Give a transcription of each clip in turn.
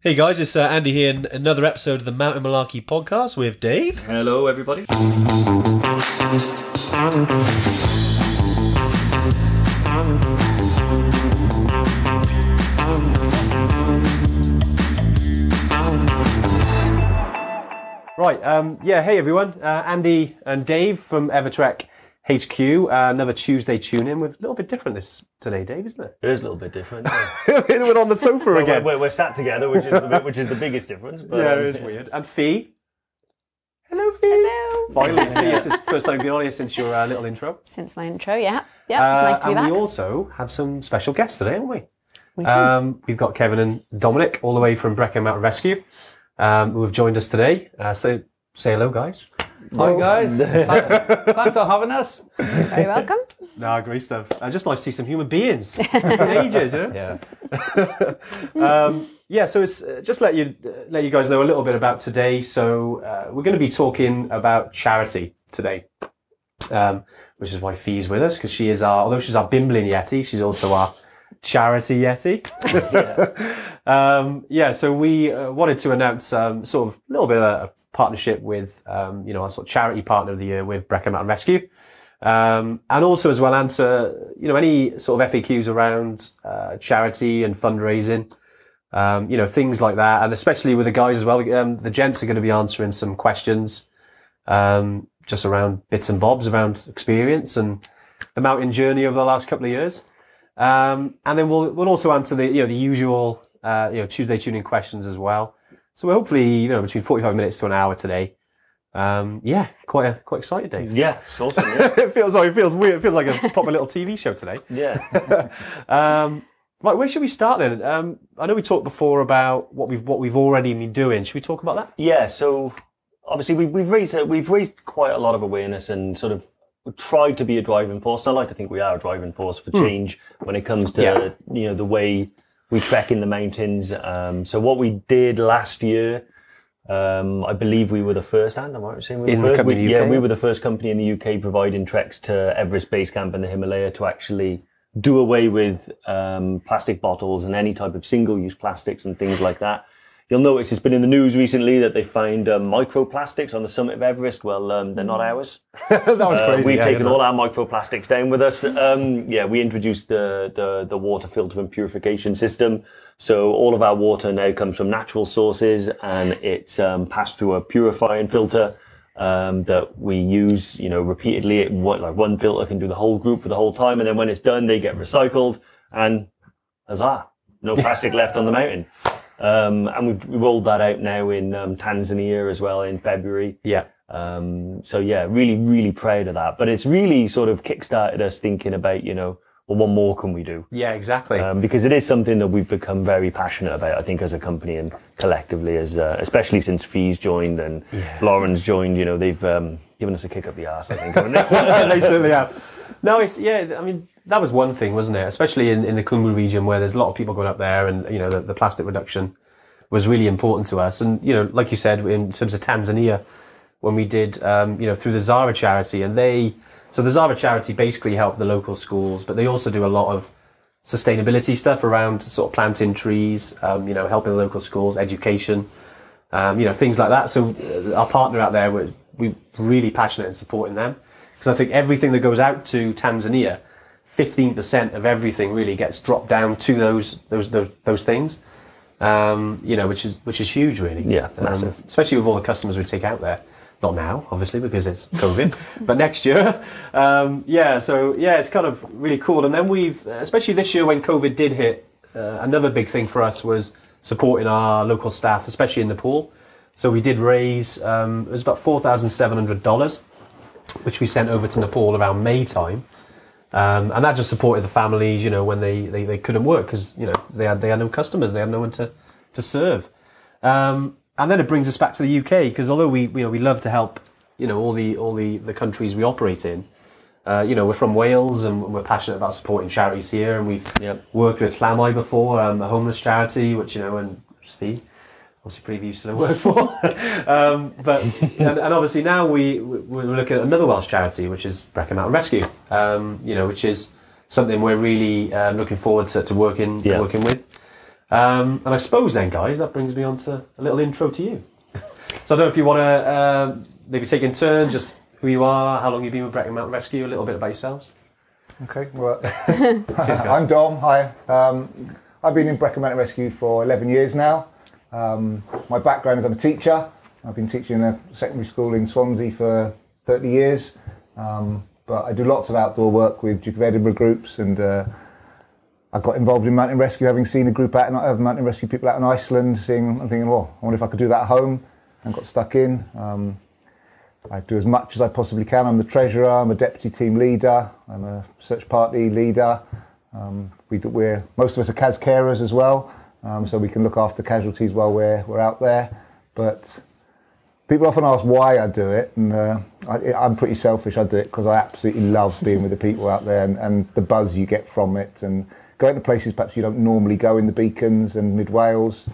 Hey guys, it's uh, Andy here in another episode of the Mountain Malarkey podcast with Dave. Hello, everybody. Right, um, yeah, hey everyone. Uh, Andy and Dave from Evertrek HQ. Uh, another Tuesday tune in with a little bit different this today, Dave, isn't it? It is a little bit different. yeah. We're on the sofa we're, again. we're, we're sat together, which is the, bit- which is the biggest difference. But, yeah, um, it is weird. And Fee. Hello, Fee. Hello. Finally, Fee, this is the first time you've been on here since your uh, little intro. Since my intro, yeah. Yeah, Uh, nice to be and back. we also have some special guests today, haven't we? We do. Um, we've got Kevin and Dominic all the way from Brecon Mountain Rescue um, who have joined us today. Uh, so say hello, guys. Hi guys, thanks, thanks for having us. You're very welcome. No, great stuff. I just like to see some human beings. It's been ages, you know? Yeah, um, yeah, so it's uh, just let you uh, let you guys know a little bit about today. So uh, we're going to be talking about charity today, um, which is why Fee's with us because she is our although she's our Bimblin Yeti, she's also our charity Yeti. um, yeah, so we uh, wanted to announce um, sort of a little bit of a partnership with um, you know our sort of charity partner of the year with Brecon Mountain Rescue. Um, and also as well answer, you know, any sort of FAQs around, uh, charity and fundraising, um, you know, things like that. And especially with the guys as well, um, the gents are going to be answering some questions, um, just around bits and bobs around experience and the mountain journey over the last couple of years. Um, and then we'll, we'll also answer the, you know, the usual, uh, you know, Tuesday tuning questions as well. So we're hopefully, you know, between 45 minutes to an hour today. Um, yeah, quite, a, quite excited, Dave. yeah, it's awesome. Yeah. it feels like it feels weird. It feels like a proper little TV show today. yeah. Um, right, where should we start then? Um, I know we talked before about what we've what we've already been doing. Should we talk about that? Yeah, so obviously we, we've raised uh, we've raised quite a lot of awareness and sort of tried to be a driving force. I like to think we are a driving force for change when it comes to Yeah. you know the way we trek in the mountains. Um, so what we did last year, um, I believe we were the first, and am I right saying we were In the the first? company We- yeah, we were the first company in the UK providing treks to Everest Base Camp in the Himalaya to actually do away with um, plastic bottles and any type of single-use plastics and things like that. You'll notice it's been in the news recently that they found um, microplastics on the summit of Everest. Well, um, they're not ours. that was Uh, crazy. we've yeah, taken all our microplastics down with us. Um, yeah, we introduced the, the the water filter and purification system. So all of our water now comes from natural sources, and it's um, passed through a purifying filter um, that we use, you know, repeatedly. It, like one filter can do the whole group for the whole time, and then when it's done, they get recycled. And huzzah, no plastic left on the mountain. Um, and we've rolled that out now in um, Tanzania as well in February. Yeah, Um, so yeah, really, really proud of that. But it's really sort of kickstarted us thinking about, you know, well, what more can we do? yeah, exactly. Um, because it is something that we've become very passionate about, I think, as a company and collectively, as uh, especially since Fees joined and Lauren's joined. You know, they've um, given us a kick up the arse, I think. they? they certainly have. No, it's yeah. I mean, that was one thing, wasn't it? Especially in, in the Khumbu region where there's a lot of people going up there, and you know, the, the plastic reduction was really important to us. And you know, like you said, in terms of Tanzania, when we did, um, you know, through the Zara charity, and they, so the Zara charity basically helped the local schools, but they also do a lot of sustainability stuff around sort of planting trees, um, you know, helping the local schools, education, um, you know, things like that. So uh, our partner out there, we're, we're really passionate in supporting them because I think everything that goes out to Tanzania, 15% of everything really gets dropped down to those, those, those, those things. Um, you know, which is, which is huge really. Yeah, Um, massive. especially with all the customers we take out there. Not now, obviously, because it's COVID, but next year. Um, yeah, so yeah, it's kind of really cool. And then we've, especially this year when COVID did hit, uh, another big thing for us was supporting our local staff, especially in Nepal. So we did raise, um, it was about $4,700, which we sent over to Nepal around May time. Um, and that just supported the families, you know, when they, they, they couldn't work because, you know, they had, they had no customers, they had no one to, to serve. Um, and then it brings us back to the UK because although we, you know, we love to help, you know, all the, all the, the countries we operate in, uh, you know, we're from Wales and we're passionate about supporting charities here. And we've Yep. worked with Llamau before, um, a homeless charity, which, you know, and Fee, obviously pretty used to the work for. um, but and, and obviously now we we- we're looking at another Welsh charity, which is Brecon Mountain Rescue. Um, you know, which is something we're really uh, looking forward to, to working Yeah. working with. Um, and I suppose then, guys, that brings me on to a little intro to you. so I don't know if you want to um, maybe take in turn, just who you are, how long you've been with Brecon Mountain Rescue, a little bit about yourselves. Okay, well, I'm Dom. Hi. Um, I've been in Brecon Mountain Rescue for 11 years now. Um, my background is I'm a teacher. I've been teaching in a secondary school in Swansea for 30 years. Um, but I do lots of outdoor work with Duke of Edinburgh groups and uh, I got involved in mountain rescue, having seen a group out of mountain rescue people out in Iceland, seeing and thinking, well, I wonder if I could do that at home, and got stuck in. Um, I do as much as I possibly can. I'm the treasurer. I'm a deputy team leader. I'm a search party leader. Um, we we're most of us are CAS carers as well, um, so we can look after casualties while we're we're out there. But people often ask why I do it, and uh, I, I'm pretty selfish. I do it because I absolutely love being with the people out there and, and the buzz you get from it, and going to places perhaps you don't normally go in the beacons and mid Wales,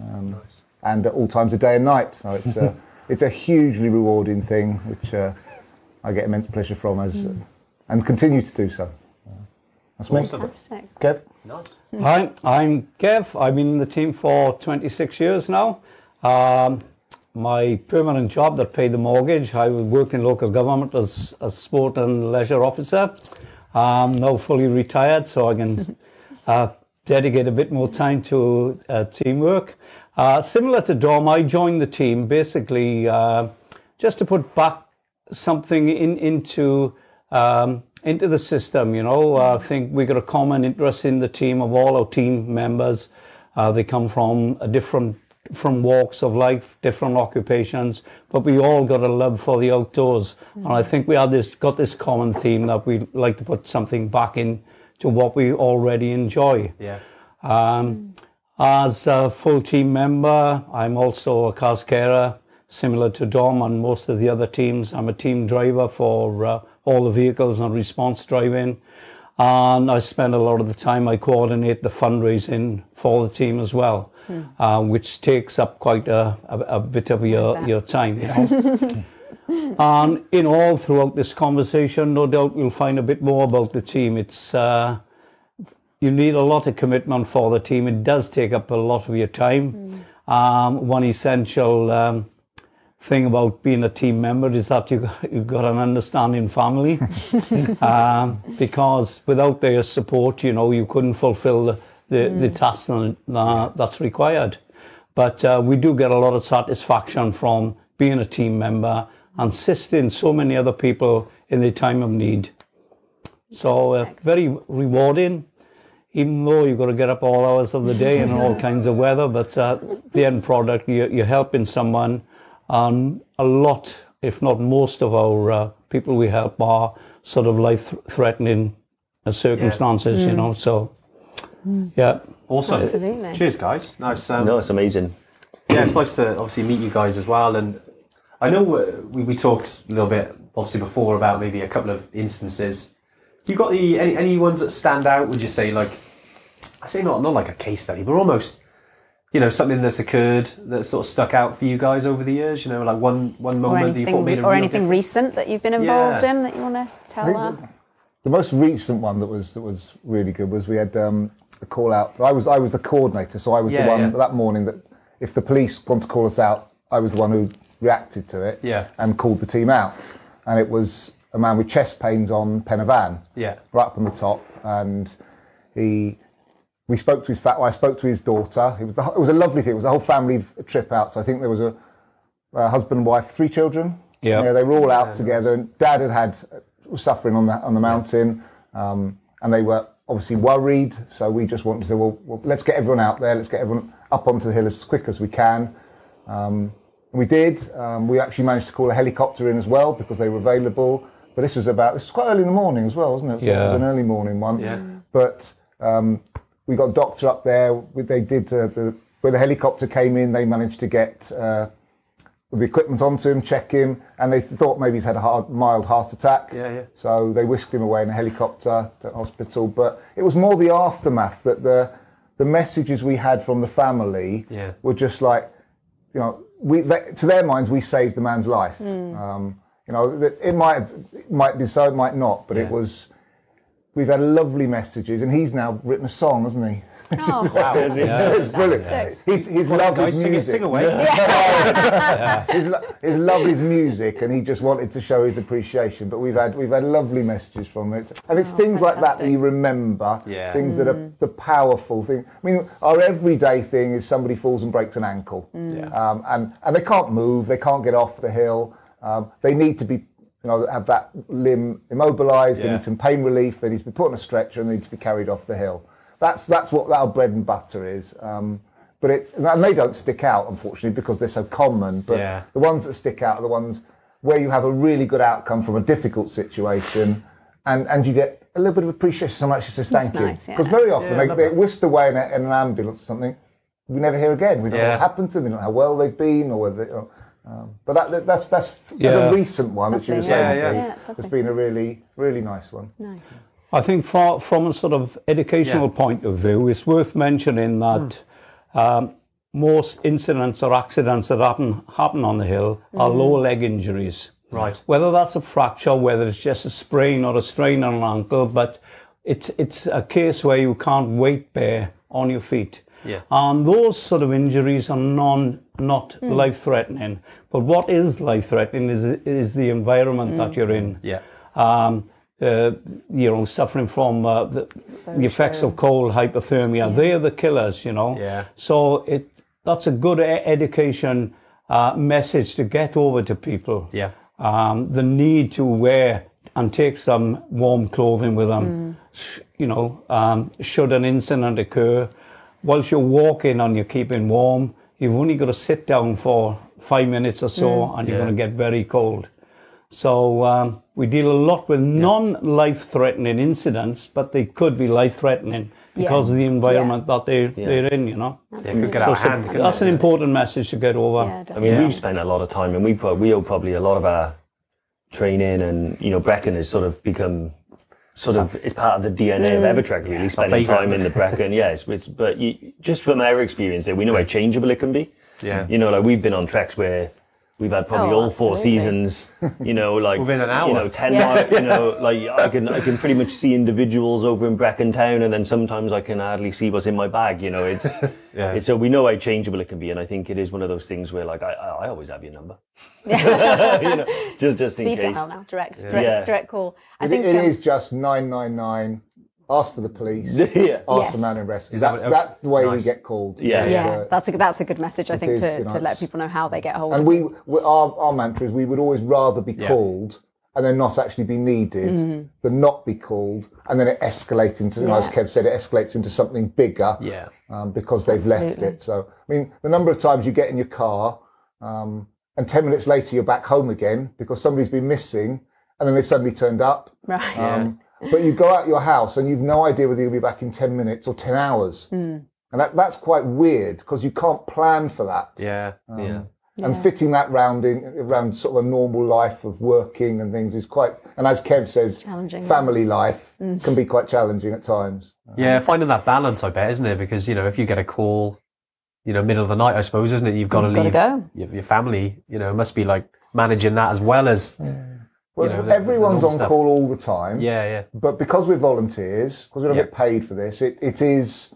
um, and at all times of day and night. So it's a it's a hugely rewarding thing, which uh, I get immense pleasure from as and continue to do so. Uh, That's me. Awesome. Fantastic. Kev. Nice. Hi, I'm Kev. I've been in the team for 26 years now. Um, my permanent job that paid the mortgage, I worked in local government as a sport and leisure officer. I'm now fully retired, so I can uh, dedicate a bit more time to uh, teamwork. Uh, similar to Dom, I joined the team basically uh, just to put back something in into um, into the system. You know, I think we got a common interest in the team of all our team members. Uh, they come from a different from walks of life, different occupations, but we all got a love for the outdoors. And I think we had this got this common theme that we like to put something back in to what we already enjoy. Yeah. Um, as a full team member, I'm also a CAS carer, similar to Dom and most of the other teams. I'm a team driver for uh, all the vehicles and response driving. And I spend a lot of the time, I coordinate the fundraising for the team as well, uh, which takes up quite a, a, a bit of your, your time, you know. and in all, throughout this conversation, no doubt you'll find a bit more about the team. It's uh, you need a lot of commitment for the team. It does take up a lot of your time. Um, one essential um, thing about being a team member is that you you've got an understanding family, um, because without their support, you know, you couldn't fulfil the the, the tasks that, uh, that's required. But uh, we do get a lot of satisfaction from being a team member and assisting so many other people in their time of need. So uh, very rewarding, even though you've got to get up all hours of the day and all kinds of weather. But uh, the end product, you're, you're helping someone, and a lot, if not most, of our uh, people we help are sort of life-threatening uh, circumstances, you know. So, yeah. Awesome. Absolutely. Cheers, guys. Nice. Um, No, it's amazing. yeah, it's nice to obviously meet you guys as well. And I know we, we talked a little bit obviously before about maybe a couple of instances. You got the any, any ones that stand out? Would you say like I say not not like a case study, but almost you know something that's occurred that sort of stuck out for you guys over the years. You know, like one one Or moment that you thought made anything, a or real anything difference? recent that you've been involved Yeah. in that you want to tell think us? The most recent one that was that was really good was we had um, a call out. I was I was the coordinator, so I was Yeah, the one yeah. that morning that if the police want to call us out, I was the one who reacted to it Yeah. and called the team out. And it was a man with chest pains on Pen y Fan, Yeah. right up on the top, and he. We spoke to his fa- well, I spoke to his daughter. It was the, it was a lovely thing. It was a whole family trip out. So I think there was a, a husband, wife, three children. Yeah. they were all out together. And Dad had had was suffering on the on the mountain, um, and they were obviously worried. So we just wanted to say, well, well, let's get everyone out there. Let's get everyone up onto the hill as quick as we can. Um, we did. Um, we actually managed to call a helicopter in as well because they were available. But this was about this was quite early in the morning as well, wasn't it? So It was Yeah. an early morning one. Yeah. But um, we got doctor up there. They did uh, the when the helicopter came in. They managed to get uh, the equipment onto him, check him, and they thought maybe he's had a hard, mild heart attack. Yeah, yeah. So they whisked him away in a helicopter to hospital. But it was more the aftermath that the the messages we had from the family Yeah. were just like, you know, we they, to their minds we saved the man's life. Um, you know, it might it might be so, it might not, but Yeah. it was. We've had lovely messages, and he's now written a song, hasn't he? Oh, Wow. It's brilliant. He's, he's loved Guys, his sing, it, music. sing away. he's, lo- he's loved his music and he just wanted to show his appreciation. But we've had we've had lovely messages from it, and it's Oh, things like that that you remember. Yeah. Things that are the powerful thing. I mean, our everyday thing is somebody falls and breaks an ankle, Yeah. um, and and they can't move, they can't get off the hill. Um, they need to be, you know, have that limb immobilised. They need some pain relief. They need to be put on a stretcher and they need to be carried off the hill. That's that's what our bread and butter is. Um, but it's and they don't stick out unfortunately because they're so common. But Yeah. the ones that stick out are the ones where you have a really good outcome from a difficult situation, and and you get a little bit of appreciation. Someone actually says thank you nice, yeah. because very often Yeah, they, love they're whisked away in, a, in an ambulance or something. We never hear again. We don't know what happened to them. We don't know how well they've been or whether. You know, um, but that, that, that's that's Yeah. that's a recent one, which you were Lovely, saying. yeah. Fee, Yeah, it's has been a really really nice one. no. I think for, from a sort of educational Yeah. point of view, it's worth mentioning that um, most incidents or accidents that happen happen on the hill are lower leg injuries. Right. Whether that's a fracture, whether it's just a sprain or a strain on an ankle, but it's it's a case where you can't weight bear on your feet. Yeah. And those sort of injuries are non not life threatening. But what is life threatening is is the environment that you're in Yeah. um, uh, you know, suffering from uh, the, the effects of cold, hypothermia. They're the killers, you know. Yeah. So it that's a good education uh, message to get over to people. Yeah. Um, the need to wear and take some warm clothing with them. Sh- You know, um, should an incident occur, whilst you're walking and you're keeping warm, you've only got to sit down for five minutes or so, and you're Yeah. going to get very cold. So um, we deal a lot with non-life-threatening incidents, but they could be life-threatening because of the environment that they, they're in. You know, Yeah, could get so, out of so hand. that's it? an important message to get over. Yeah, I definitely. mean, we've spent a lot of time, and we pro- we owe probably a lot of our training, and you know, Brecon has sort of become sort of it's part of the DNA of mm. Evertrek, really, spending playground. time in the Brecon. Yes, it's, but you, just from our experience, there, we know how changeable it can be. Yeah. you know, like we've been on treks where. We've had probably Oh, all four seasons, you know, like Within an hour, You hour. know, ten Yeah. mile, you know, like I can I can pretty much see individuals over in Brecon Town, and then sometimes I can hardly see what's in my bag. You know, it's Yeah. it's, so we know how changeable it can be, and I think it is one of those things where like I I, I always have your number, you know, just just in case. dial now, direct, direct, Yeah. direct call. I It, think it um, is just nine nine nine. Ask for the police. Yeah. Ask Yes. for man and rescue. Is that That's, what- that's the way we get called. Yeah. Yeah, Uh, that's a that's a good message. I think is, to, you know, to let people know how they get hold And of we, we our, our mantra is we would always rather be Yeah. called and then not actually be needed than not be called and then it escalates into, you know, as. Kev said, it escalates into something bigger Yeah. um, because they've left it. So, I mean, the number of times you get in your car um, and 10 minutes later you're back home again because somebody's been missing and then they've suddenly turned up. Right. Um, But you go out your house and you've no idea whether you'll be back in 10 minutes or 10 hours. Mm. And that, that's quite weird because you can't plan for that. Yeah. Um, yeah. And fitting that round in around sort of a normal life of working and things is quite, and as Kev says, Challenging. family life hmm. can be quite challenging at times. Um, yeah, finding that balance, I bet, isn't it? Because you know, if you get a call, you know, middle of the night, I suppose, isn't it? You've got to Gotta leave go. your, your family. You know, it must be like managing that as well as. Well, know, the- the everyone's normal on stuff. call all the time. Yeah, yeah, But because we're volunteers, because we don't Yeah. get paid for this, it, it is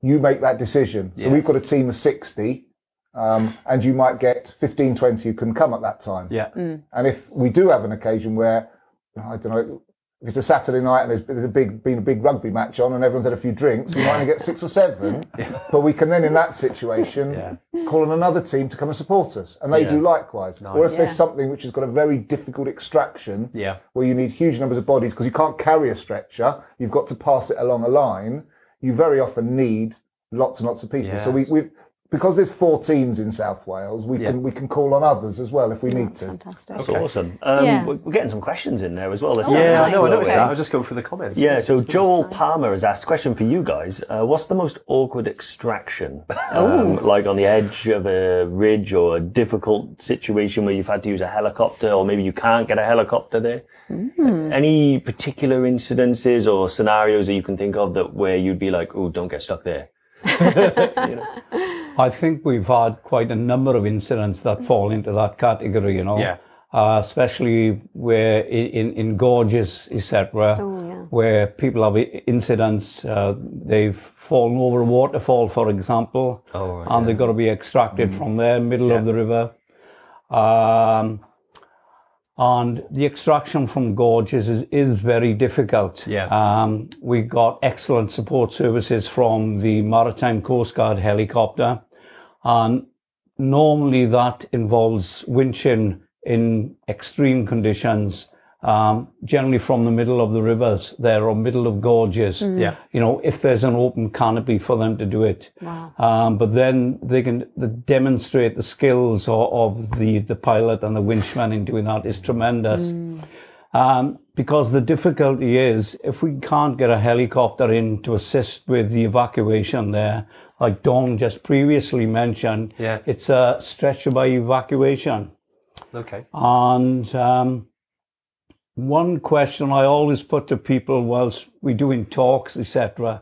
you make that decision. So we've got a team of 60, um, and you might get 15, 20 who can come at that time. yeah, And if we do have an occasion where, I don't know, if it's a Saturday night and there's, there's a big been a big rugby match on and everyone's had a few drinks, we might only get six or seven. But we can then, in that situation, Yeah. call on another team to come and support us, and they Yeah. do likewise. Or if Yeah. there's something which has got a very difficult extraction, yeah, where you need huge numbers of bodies because you can't carry a stretcher, you've got to pass it along a line. You very often need lots and lots of people. So we, Yes. we because there's four teams in South Wales, we Yeah. can we can call on others as well if we need to. Fantastic. That's awesome. Um, Yeah. we're, we're getting some questions in there as well. Let's Oh, yeah. with I know. I that. noticed okay. that. I was just going through the comments. Yeah, so Joel Palmer has asked a question for you guys. Uh, what's the most awkward extraction? Um, like on the edge of a ridge or a difficult situation where you've had to use a helicopter or maybe you can't get a helicopter there? Any particular incidences or scenarios that you can think of that where you'd be like, oh, don't get stuck there? I think we've had quite a number of incidents that fall into that category, you know. Yeah. uh, especially where i- in, in gorges, etc., Oh, yeah. where people have incidents. Uh, they've fallen over a waterfall, for example, Oh, right, and they've got to be extracted from there, middle of the river. Um, and the extraction from gorges is, is very difficult. Yeah. Um, we got excellent support services from the Maritime Coast Guard helicopter, and normally that involves winching in extreme conditions, um, generally from the middle of the rivers there or middle of gorges. Yeah. You know, if there's an open canopy for them to do it. Wow. Um, but then they can they demonstrate the skills of, of the, the pilot and the winchman in doing that is tremendous. Um, because the difficulty is if we can't get a helicopter in to assist with the evacuation there, like Dom just previously mentioned, Yeah. it's a stretcher by evacuation. Okay. And um, one question I always put to people whilst we're doing talks, etc.,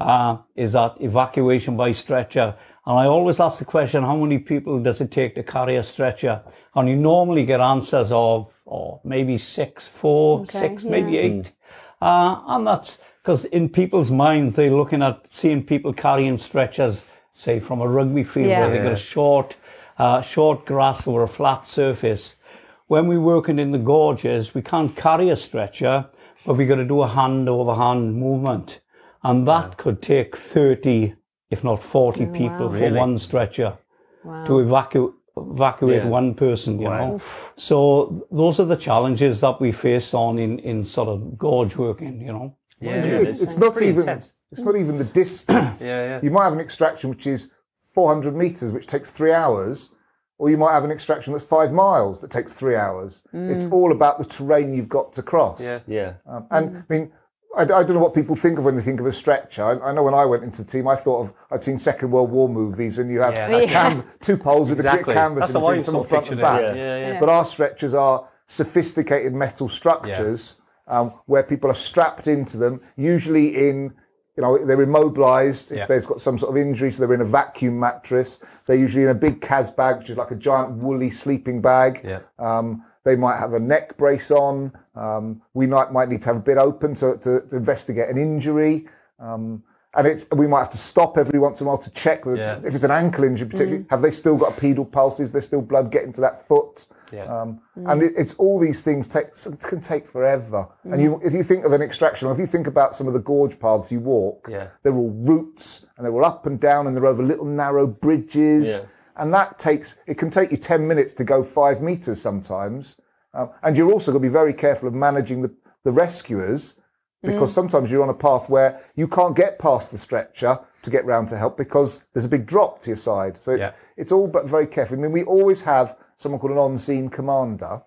uh, is that evacuation by stretcher. And I always ask the question, how many people does it take to carry a stretcher? And you normally get answers of, oh, maybe six, four, Okay, six, yeah. maybe eight. Uh, and that's because in people's minds, they're looking at seeing people carrying stretchers, say from a rugby field Yeah. where they've got a short, uh, short grass or a flat surface. When we're working in the gorges, we can't carry a stretcher, but we've got to do a hand over hand movement. And that could take 30, if not 40 people for Really? one stretcher Wow. to evacuate evacuate Yeah. one person, you know. So those are the challenges that we face on in, in sort of gorge working, you know. Yeah. It's, it's not even intense. it's not even the distance. Yeah, yeah. You might have an extraction which is 400 meters, which takes three hours, or you might have an extraction that's five miles that takes three hours. It's all about the terrain you've got to cross. Yeah. Yeah. Um, and I mean, I, I don't know what people think of when they think of a stretcher. I, I know when I went into the team, I thought of I'd seen Second World War movies, and you have Yeah, a that's- two poles with a Exactly. clear canvas That's in how I between from the front and back. Yeah, yeah. But our stretchers are sophisticated metal structures um, where people are strapped into them, usually in, you know, they're immobilized if Yeah. there's got some sort of injury, so they're in a vacuum mattress. They're usually in a big cas bag, which is like a giant woolly sleeping bag. Yeah. Um, they might have a neck brace on. Um, we might, might need to have a bit open to, to, to investigate an injury. Um, and it's we might have to stop every once in a while to check that Yeah. if it's an ankle injury, particularly, have they still got pedal pulses? Is there still blood getting to that foot? Yeah. Um, And it, it's all these things take can take forever. And you, if you think of an extraction, or if you think about some of the gorge paths you walk, Yeah. they're all routes and they're all up and down and they're over little narrow bridges. Yeah. And that takes it can take you ten minutes to go five meters sometimes. Um, and you're also going to be very careful of managing the, the rescuers because sometimes you're on a path where you can't get past the stretcher to get round to help because there's a big drop to your side. So it's, Yeah. it's all but very careful. I mean, we always have someone called an on-scene commander,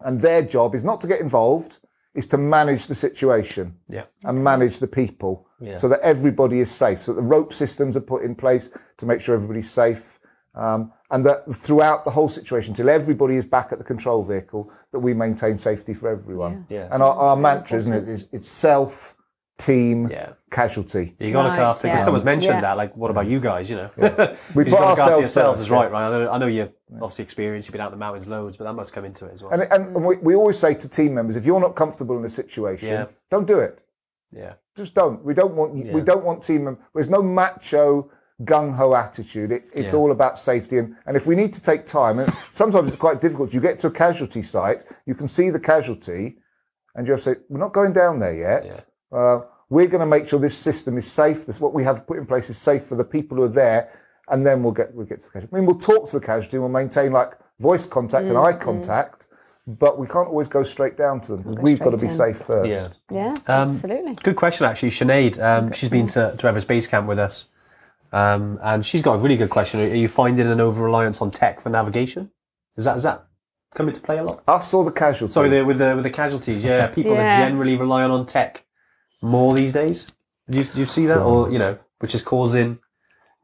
and their job is not to get involved, is to manage the situation Yeah. and manage the people Yeah. so that everybody is safe. So that the rope systems are put in place to make sure everybody's safe. Um, and that throughout the whole situation, till everybody is back at the control vehicle, that we maintain safety for everyone. Yeah. And our, our mantra, isn't it, is it's self, team, Yeah. casualty. You got to Right, look after. yeah. Because someone's mentioned Yeah. that. Like, what about you guys? You know, We Because put you've got to look after ourselves yourselves first, is yeah. right, right? I know, I know you're obviously experienced. You've been out in the mountains loads, but that must come into it as well. And, and we, we always say to team members, if you're not comfortable in a situation, Yeah. don't do it. yeah. Just don't. We don't want we don't want team members. There's no macho gung ho attitude. It, it's Yeah. all about safety. And, and if we need to take time, and sometimes it's quite difficult. You get to a casualty site, you can see the casualty, and you have to say, "We're not going down there yet. Uh, we're going to make sure this system is safe. This what we have put in place is safe for the people who are there." And then we'll get we'll get to the casualty. I mean, we'll talk to the casualty. We'll maintain like voice contact and eye contact, but we can't always go straight down to them. We've got to be straight in. safe first. Yeah. Yeah, Um, absolutely. Good question, actually. Sinead, um, she's been to, to Everest Base Camp with us. Um, and she's got a really good question. Are you finding an over reliance on tech for navigation? Is that, is that come into play a lot? Us or the casualties? Sorry, the, with, the, with the casualties, yeah. People are Yeah. generally relying on tech more these days. Do you, do you see that? Or, you know, which is causing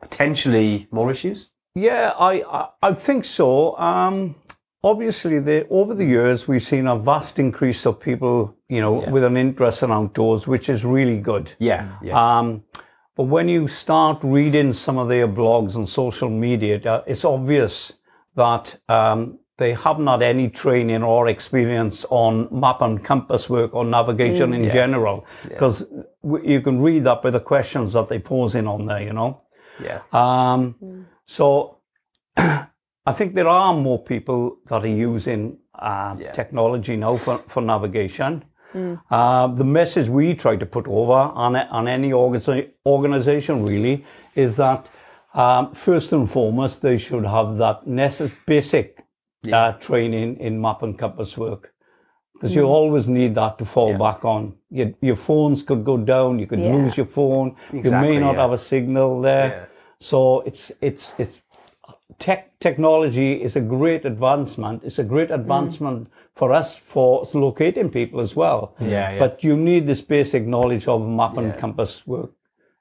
potentially more issues? Yeah, I, I, I think so. Um, obviously, the, over the years, we've seen a vast increase of people, you know, Yeah. with an interest in outdoors, which is really good. Yeah, yeah. Um, but when you start reading some of their blogs on social media, it's obvious that um, they haven't any training or experience on map and compass work or navigation in general, because you can read that by the questions that they pose in on there. You know. Yeah. Um, So I think there are more people that are using uh, technology now for, for navigation. Uh, the message we try to put over on, on any organiza- organization really is that um, first and foremost they should have that necess- basic uh, training in map and compass work because you always need that to fall back on. Your, your phones could go down, you could Yeah. lose your phone, you may not yeah. have a signal there. Yeah. So it's it's it's tech technology is a great advancement. It's a great advancement for us for locating people as well. Yeah, yeah. But you need this basic knowledge of map and compass work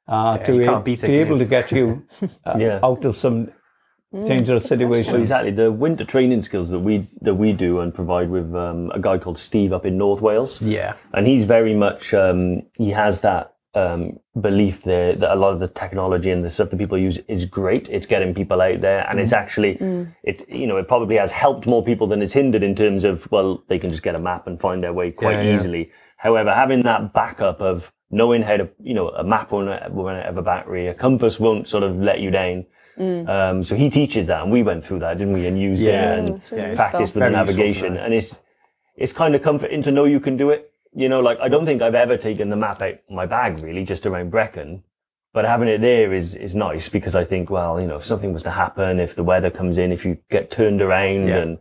uh, to, a- to be able to get you uh, Yeah. out of some dangerous situations. Exactly. The winter training skills that we that we do and provide with um, a guy called Steve up in North Wales. Yeah. and he's very much um, he has that um, belief there that a lot of the technology and the stuff that people use is great. It's getting people out there, and it's actually it you know it probably has helped more people than it's hindered in terms of well they can just get a map and find their way quite Yeah, yeah. easily. However, having that backup of knowing how to you know a map won't won't have a battery, a compass won't sort of let you down. Um, so he teaches that, and we went through that, didn't we? And used Yeah. it and That's really Yeah, practiced with the Very useful to navigation, and it's it's kind of comforting to know you can do it. You know, like I don't think I've ever taken the map out of my bag really, just around Brecon. But having it there is is nice because I think, well, you know, if something was to happen, if the weather comes in, if you get turned around Yeah. and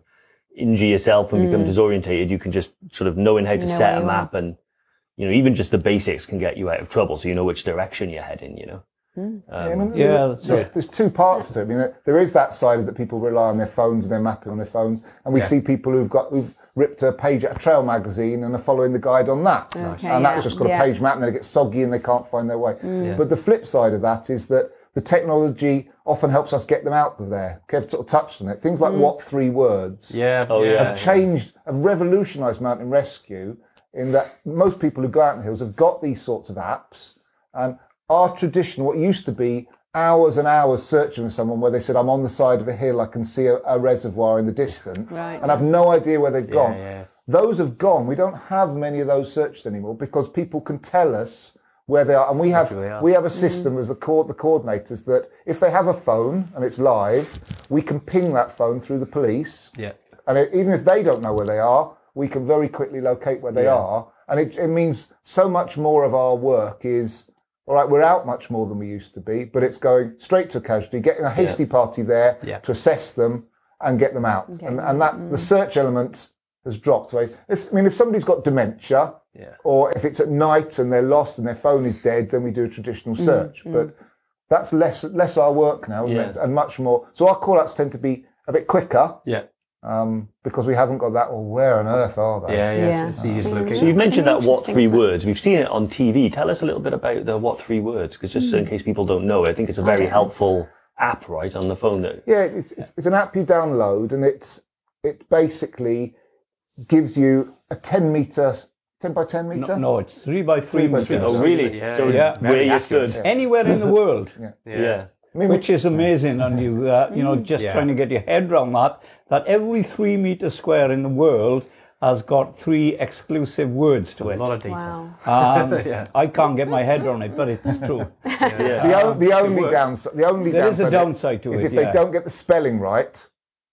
injure yourself and become disorientated, you can just sort of knowing how to Mm. know set a you map and you know, even just the basics can get you out of trouble, so you know which direction you're heading. You know. Mm. Yeah, I mean, um, Yeah, there's, there's, there's two parts to it. I mean, there- there is that side of that people rely on their phones and they're mapping on their phones, and we see people who've got who've ripped a page out of a Trail magazine and are following the guide on that, Okay, and that's just got yeah. a page map, and then it gets soggy and they can't find their way. Mm. But the flip side of that is that the technology often helps us get them out of there. Kev sort of touched on it. Things like mm. what three words Yeah. Oh, oh yeah. have changed, have revolutionised mountain rescue in that most people who go out in the hills have got these sorts of apps. And our tradition, what used to be hours and hours searching for someone where they said, I'm on the side of a hill, I can see a, a reservoir in the distance, Right. and I've no idea where they've gone. yeah. Those have gone. We don't have many of those searched anymore because people can tell us where they are, and we have Exactly, they are. we have a mm-hmm. system as the co- the coordinators that if they have a phone and it's live, we can ping that phone through the police, Yeah. and it, even if they don't know where they are, we can very quickly locate where they are. And it, it means so much more of our work is, all right, we're out much more than we used to be, but it's going straight to a casualty, getting a hasty party there Yeah. to assess them and get them out. And, and that the search element has dropped away. If, I mean, if somebody's got dementia, Yeah. or if it's at night and they're lost and their phone is dead, then we do a traditional search. But that's less less our work now, isn't Yeah. it? And much more. So our call outs tend to be a bit quicker Yeah. Um, because we haven't got that. Well, where on earth are they? Yeah. Yeah. Yeah. It's, it's easier to locate. So you've mentioned that what three isn't words. We've seen it on TV. Tell us a little bit about the what three words, because just in case people don't know, I think it's a very helpful app, right, on the phone. That Yeah, it's, it's, it's an app you download, and it's it basically gives you a ten meter, ten by ten meter. No, it's three by three, by meters. three. oh, really? Yeah, so yeah. where you stood. Anywhere in the world. Yeah. I mean, which is amazing and you uh, you know just Yeah. trying to get your head around that that every three meter square in the world has got three exclusive words to it. A lot of data. Wow. um, i can't get my head around it but it's true Yeah. the, o- the only downside, the only There is a downside, downside to is it, if yeah. they don't get the spelling right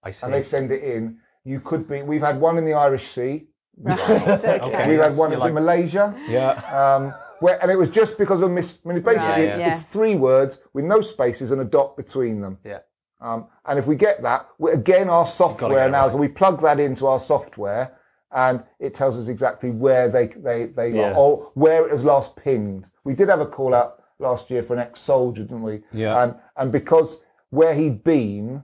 I see. and they send it in. You could be. We've had one in the Irish Sea. Right. Okay. Okay. We've had one you're in like- Malaysia. yeah Um, where, and it was just because of a mis. I mean, basically, Right, it's, yeah. it's three words with no spaces and a dot between them. Yeah. Um, and if we get that, we, again, our software now, right. so we plug that into our software, and it tells us exactly where they they they Yeah. are, or where it was last pinged. We did have a call out last year for an ex-soldier, didn't we? Yeah. And and because where he'd been,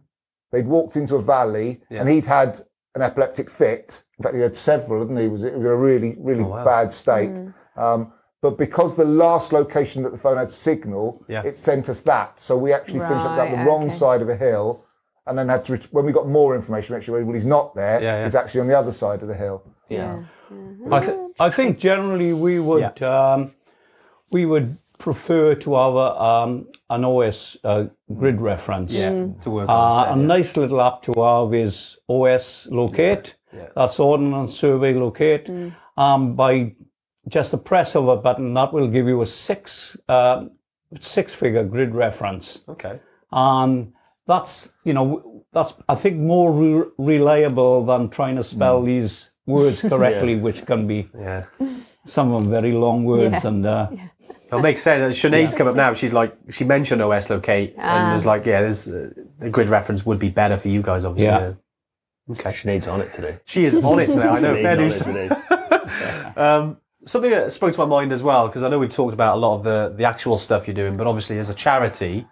they'd walked into a valley, and he'd had an epileptic fit. In fact, he had several, didn't he? It was it was in a really really Oh, wow. bad state. Um, but because the last location that the phone had signal, Yeah. it sent us that. So we actually finished up that the Right, wrong side of a hill, and then had to ret- when we got more information. we Actually, well, he's not there. Yeah, yeah. He's actually on the other side of the hill. Yeah. I, th- I think generally we would um, we would prefer to have a, um, an OS uh, grid reference. Yeah, to work Uh, on. a set, yeah. nice little app to have is OS Locate. Yeah. That's Ordnance Survey Locate. Um, by just the press of a button, that will give you a six uh, six figure grid reference. Okay. And that's you know that's I think more re- reliable than trying to spell these words correctly, which can be Yeah. some of them very long words Yeah. and. Uh, It makes sense. Sinead's come up now. She's like, she mentioned OS locate, and there's like, yeah, there's uh, the grid reference would be better for you guys, obviously. Yeah. Okay. Sinead's on it today. She is on it today. I know. Sinead's Fair news. Um, something that spoke to my mind as well, because I know we've talked about a lot of the, the actual stuff you're doing, but obviously as a charity,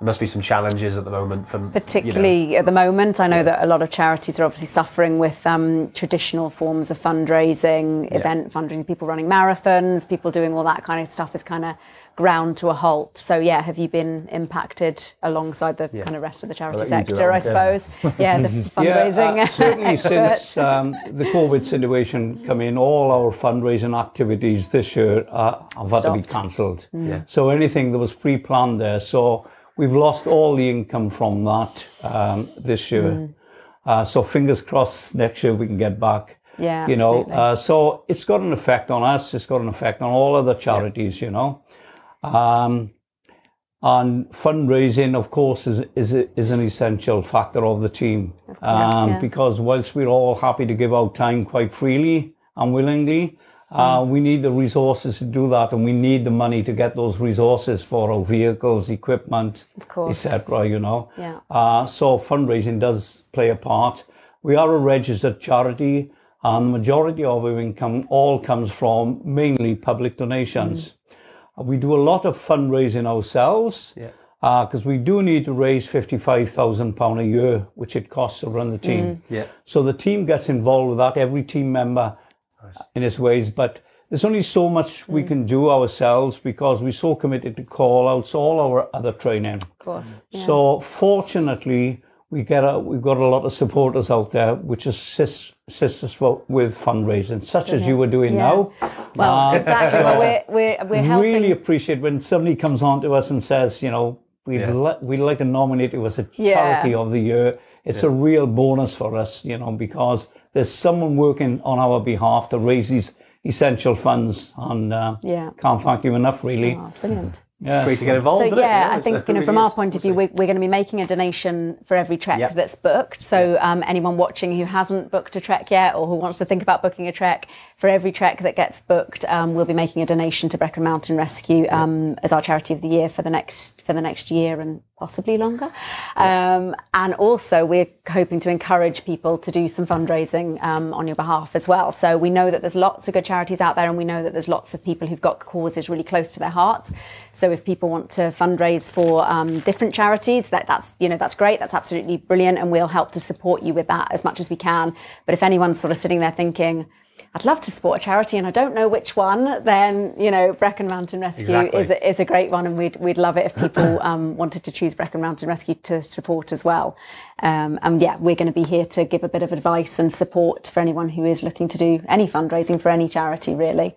there must be some challenges at the moment from particularly at the moment. I know that a lot of charities are obviously suffering with um, traditional forms of fundraising, event fundraising, people running marathons, people doing all that kind of stuff is kind of ground to a halt. So yeah, have you been impacted alongside the kind of rest of the charity let you do sector? I suppose. Yeah, the fundraising. Yeah, uh, certainly since um, the COVID situation come in, all our fundraising activities this year uh, have had to be Stopped. cancelled. Yeah. So anything that was pre-planned there, so we've lost all the income from that um, this year. Mm. Uh, so fingers crossed next year we can get back. Yeah, you know, uh, so it's got an effect on us. It's got an effect on all other charities. You know. Um, and fundraising, of course, is is is an essential factor of the team. um, yeah. Because whilst we're all happy to give out time quite freely and willingly, uh, Mm. we need the resources to do that, and we need the money to get those resources for our vehicles, equipment, etc. You know. Yeah. Uh, so fundraising does play a part. We are a registered charity, and the majority of our income all comes from mainly public donations. Uh, We do a lot of fundraising ourselves Yeah. Uh, because we do need to raise fifty-five thousand pound a year, which it costs to run the team. Mm. Yeah. So the team gets involved with that. Every team member in its ways, but there's only so much we mm. can do ourselves because we're so committed to call outs, all our other training. of course. Yeah. So fortunately, we get a, we've got a lot of supporters out there which assist, assist us with fundraising, such as you were doing Yeah. now. well, Um, exactly. Well, we're we're we're helping. really appreciate when somebody comes on to us and says, you know, we'd, Yeah. li- we'd like to nominate you as a Yeah. charity of the year. It's a real bonus for us, you know, because there's someone working on our behalf to raise these essential funds. And uh, Yeah. can't thank you enough, really. Oh, brilliant. Yeah, Great to get involved. So isn't it? yeah, I think it you know from our point of view, we're, we're going to be making a donation for every trek Yep. that's booked. So um, anyone watching who hasn't booked a trek yet, or who wants to think about booking a trek, for every trek that gets booked, um, we'll be making a donation to Brecon Mountain Rescue um, as our charity of the year for the next for the next year and possibly longer. Um, and also, we're hoping to encourage people to do some fundraising um, on your behalf as well. So we know that there's lots of good charities out there, and we know that there's lots of people who've got causes really close to their hearts. So if people want to fundraise for um, different charities, that that's you know that's great. That's absolutely brilliant, and we'll help to support you with that as much as we can. But if anyone's sort of sitting there thinking, I'd love to support a charity and I don't know which one, then you know Brecon Mountain Rescue Exactly. is a, is a great one, and we'd we'd love it if people um, wanted to choose Brecon Mountain Rescue to support as well. Um, and yeah, we're going to be here to give a bit of advice and support for anyone who is looking to do any fundraising for any charity, really.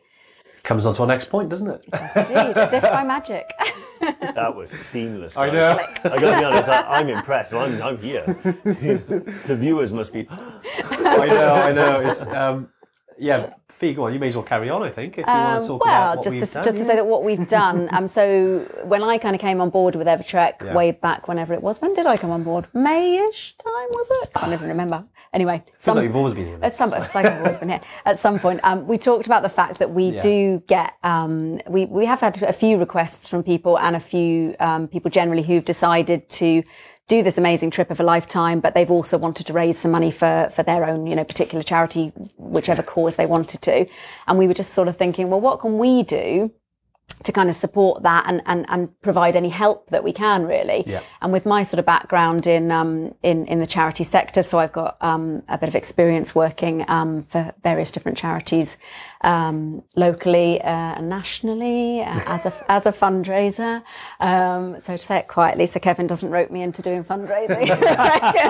Comes on to our next point, doesn't it? Indeed, as if by magic. That was seamless. I guys. know. I gotta be honest, I, I'm impressed. I'm, I'm here. the viewers must be. I know, I know. It's, um, yeah, Fee, go on. You may as well carry on. I think if you want Um, to talk well, about what just we've to, done. just to say that what we've done. Um, so when I kind of came on board with Evertrek Yeah. way back, whenever it was, when did I come on board? Mayish time was it? I can't even remember. Anyway, some- like you've always been here. at some, it's like I've always been here. At some point, um, we talked about the fact that we Yeah. do get, um, we, we have had a few requests from people and a few um, people generally who've decided to do this amazing trip of a lifetime, but they've also wanted to raise some money for, for their own, you know, particular charity, whichever cause they wanted to. And we were just sort of thinking, well, what can we do? To kind of support that and, and, and provide any help that we can really. Yeah. And with my sort of background in um, in in the charity sector, so I've got um, a bit of experience working um, for various different charities um, locally uh, and nationally uh, as a as a fundraiser. Um, so to say it quietly, so Kevin doesn't rope me into doing fundraising.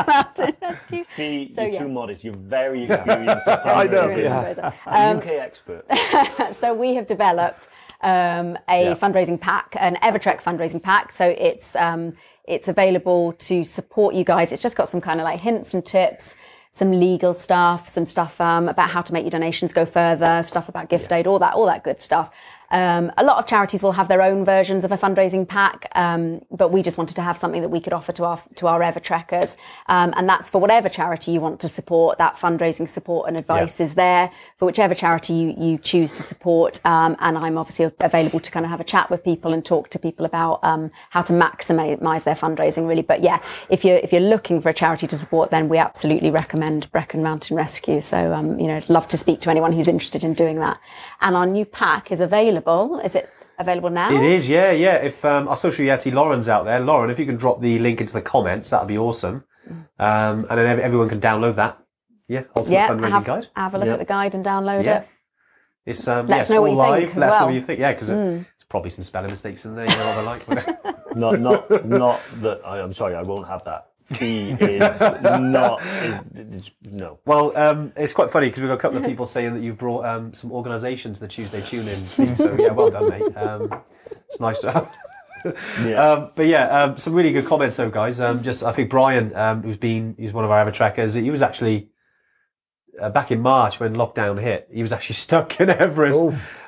Mountain Rescue. Fee, So, you're yeah. too modest. You're very experienced. at I know, fundraising. Fundraiser. A UK expert. so we have developed um, a fundraising pack, an Evertrek fundraising pack. So it's um, it's available to support you guys. It's just got some kind of like hints and tips, some legal stuff, some stuff um, about how to make your donations go further, stuff about gift aid, all that, all that good stuff. Um, a lot of charities will have their own versions of a fundraising pack, um, but we just wanted to have something that we could offer to our to our Ever Trekkers, um, and that's for whatever charity you want to support. That fundraising support and advice is there for whichever charity you, you choose to support. Um, and I'm obviously available to kind of have a chat with people and talk to people about um, how to maximize their fundraising, really. But yeah, if you're if you're looking for a charity to support, then we absolutely recommend Brecon Mountain Rescue. So um, you know, I'd love to speak to anyone who's interested in doing that. And our new pack is available. Is it available now? It is, yeah, yeah. If um, our social yeti Lauren's out there, Lauren, if you can drop the link into the comments, that'd be awesome. Um, and then everyone can download that. Yeah, Ultimate Yeah, Fundraising have, Guide. have a look Yeah. at the guide and download Yeah. it. It's um, Let yeah, us it's know what all you think live. as Let us know what you think. Yeah, because it's probably some spelling mistakes in there. You know what they're like. Not, not, not that. I, I'm sorry, I won't have that. Fee is not. Is, is, no. well, um, it's quite funny because we've got a couple of people saying that you've brought um, some organisation to the Tuesday Tune In thing. So yeah, well done, mate. Um, it's nice to have. Yeah. Um, but yeah, um, some really good comments though, guys. Um, just I think Brian, um, who's been he's one of our ever trackers. He was actually uh, back in March when lockdown hit. He was actually stuck in Everest,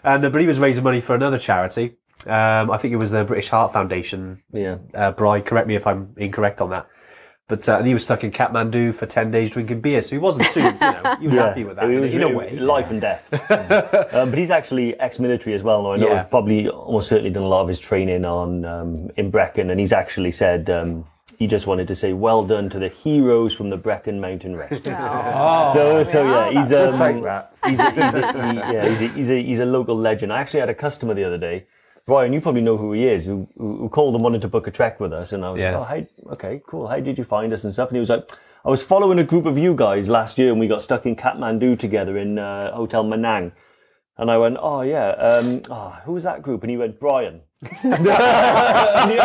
and uh, but he was raising money for another charity. Um, I think it was the British Heart Foundation. yeah. Uh, Brian, correct me if I'm incorrect on that. But uh, and he was stuck in Kathmandu for ten days drinking beer, so he wasn't too. You know, he was happy with that It in, was in a way. life and death. um, but he's actually ex-military as well. Now I know Yeah. he's probably almost certainly done a lot of his training on um, in Brecon, and he's actually said um, he just wanted to say well done to the heroes from the Brecon Mountain Rescue. so so yeah, he's um, take that. he's a, he's a, he, yeah, he's a, he's a he's a local legend. I actually had a customer the other day. Brian, you probably know who he is, who, who called and wanted to book a trek with us. And I was Yeah. like, oh, how, okay, cool. How did you find us and stuff? And he was like, I was following a group of you guys last year and we got stuck in Kathmandu together in uh, Hotel Manang. And I went, oh, yeah, um, oh, who was that group? And he went, Brian. And he,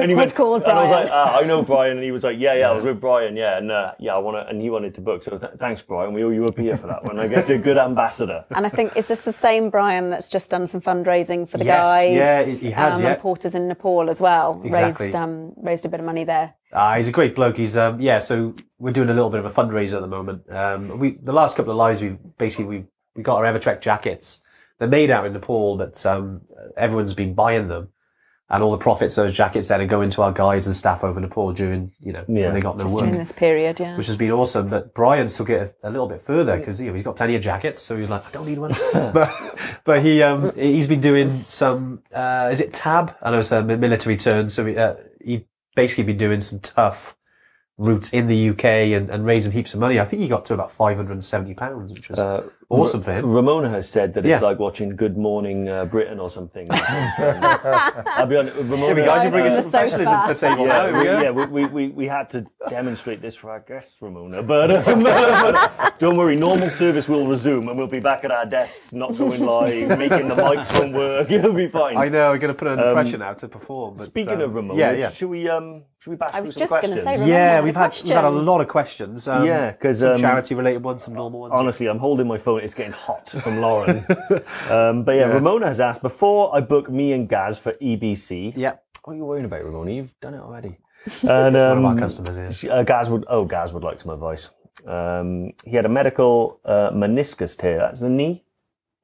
and he was called and I was like, ah, I know Brian. And he was like, yeah, yeah, I was with Brian, yeah. And uh, yeah, I want to, and he wanted to book. So th- thanks, Brian. We owe you a beer for that one. I guess you're a good ambassador. And I think is this the same Brian that's just done some fundraising for the Yes, guys? yeah, he- he has, um, yeah. And Porters in Nepal as well. Exactly. Raised um, raised a bit of money there. Ah, he's a great bloke. He's um, yeah. So we're doing a little bit of a fundraiser at the moment. Um, we the last couple of lives we basically we we got our Evertrek jackets. They're made out in Nepal, but um, everyone's been buying them, and all the profits of those jackets then are going to our guides and staff over Nepal during you know Yeah. when they got no work, During this period, yeah. which has been awesome. But Brian took it a, a little bit further because you know, he's got plenty of jackets, so he's like, I don't need one. but but he um he's been doing some uh, is it tab? I know it's a military term, so he, uh, he basically been doing some tough routes in the UK and, and raising heaps of money. I think he got to about five hundred and seventy pounds, which was awesome for him. Ramona has said that it's like watching Good Morning uh, Britain or something. I'll be honest, Ramona. Here we guys, you're bringing some the professionalism to the table. yeah, now. We we, yeah, we, we, we, we had to demonstrate this for our guests, Ramona. But, um, but don't worry, normal service will resume and we'll be back at our desks, not going live, making the mics won't work. It'll be fine. I know we're going to put under pressure now to perform. But, Um, Speaking um, of Ramona, yeah, yeah. should we um should we bash I through was some just gonna questions? say, Ramona Yeah, had we've had we've had a question. lot of questions. Um, Yeah, 'cause, some um, charity related ones, some normal ones. Honestly, I'm holding my phone. It's getting hot from Lauren. um, but yeah, Ramona has asked before I book me and Gaz for EBC. yeah, What are you worrying about, Ramona? You've done it already. And, one of our um, customers. Yeah. she- uh, Gaz would. Oh, Gaz would like some advice. Um, he had a medical uh, meniscus tear. That's the knee.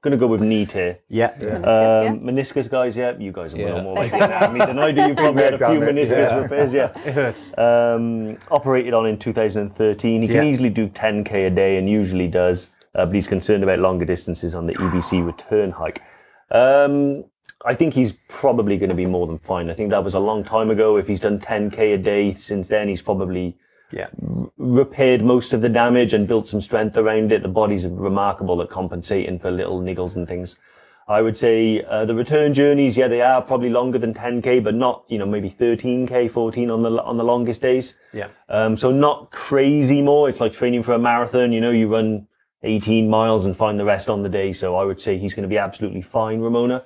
Going to go with knee tear. Yeah. Meniscus, Um, meniscus guys, yeah, you guys are Yeah. more They like say it than me than I do. You probably had a few Done it, meniscus yeah. repairs, yeah. It hurts. Um, operated on in 2013. He can Yeah. easily do 10k a day and usually does, uh, but he's concerned about longer distances on the EBC return hike. Um, I think he's probably going to be more than fine. I think that was a long time ago. If he's done 10k a day since then, he's probably Yeah. repaired most of the damage and built some strength around it. The body's remarkable at compensating for little niggles and things. I would say uh, the return journeys, yeah, they are probably longer than 10k, but not you know maybe 13k, 14 on the on the longest days. Yeah. Um, so not crazy more. It's like training for a marathon. You know, you run 18 miles and find the rest on the day. So I would say he's going to be absolutely fine, Ramona.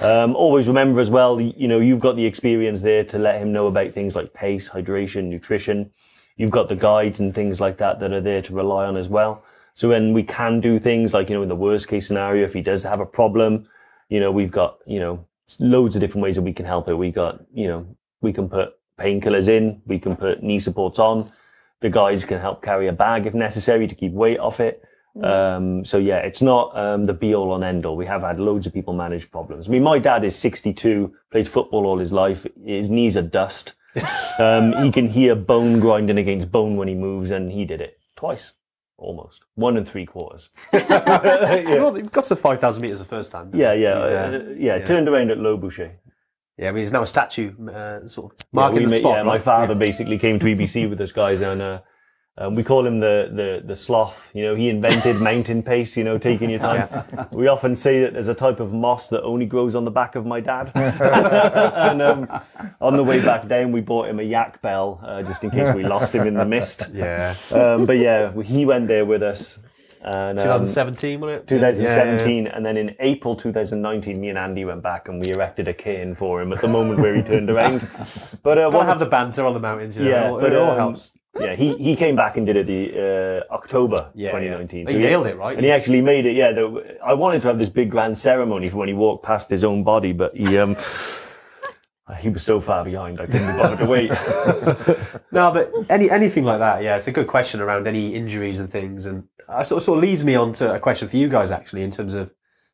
Um, always remember as well, you know, you've got the experience there to let him know about things like pace, hydration, nutrition. You've got the guides and things like that that are there to rely on as well. So when we can do things like, you know, in the worst case scenario, if he does have a problem, you know, we've got, you know, loads of different ways that we can help it. We got, you know, we can put painkillers in, we can put knee supports on. The guys can help carry a bag if necessary to keep weight off it. Um, so yeah, it's not um, the be all and end all. We have had loads of people manage problems. I mean, my dad is 62, played football all his life. His knees are dust. Um, he can hear bone grinding against bone when he moves, and he did it twice, almost one and three quarters. Well, He got to 5,000 metres the first time. Yeah, yeah, uh, uh, yeah, Turned around at Lobuche. yeah, I mean, he's now a statue, uh, sort of marking we the spot. yeah, my right? father basically came to EBC with us guys, and uh, um, we call him the, the the sloth. You know, he invented mountain pace. You know, taking your time. We often say that there's a type of moss that only grows on the back of my dad. and um, on the way back down, we bought him a yak bell uh, just in case we lost him in the mist. Yeah. Um, but yeah, he went there with us. And, um, 2017, wasn't it? 2017, and then in April 2019, me and Andy went back and we erected a cairn for him at the moment where he turned around. But uh, Gotta what have the banter on the mountains, you know, yeah, it all- but it all um, helps. Yeah, he, he came back and did it the uh, October Yeah, 2019. yeah. He nailed it, right? And he actually made it. Yeah, the, I wanted to have this big grand ceremony for when he walked past his own body, but he um he was so far behind, I couldn't bother to wait. No, but any anything like that, yeah, it's a good question around any injuries and things, and it sort of, sort of leads me on to a question for you guys actually, in terms of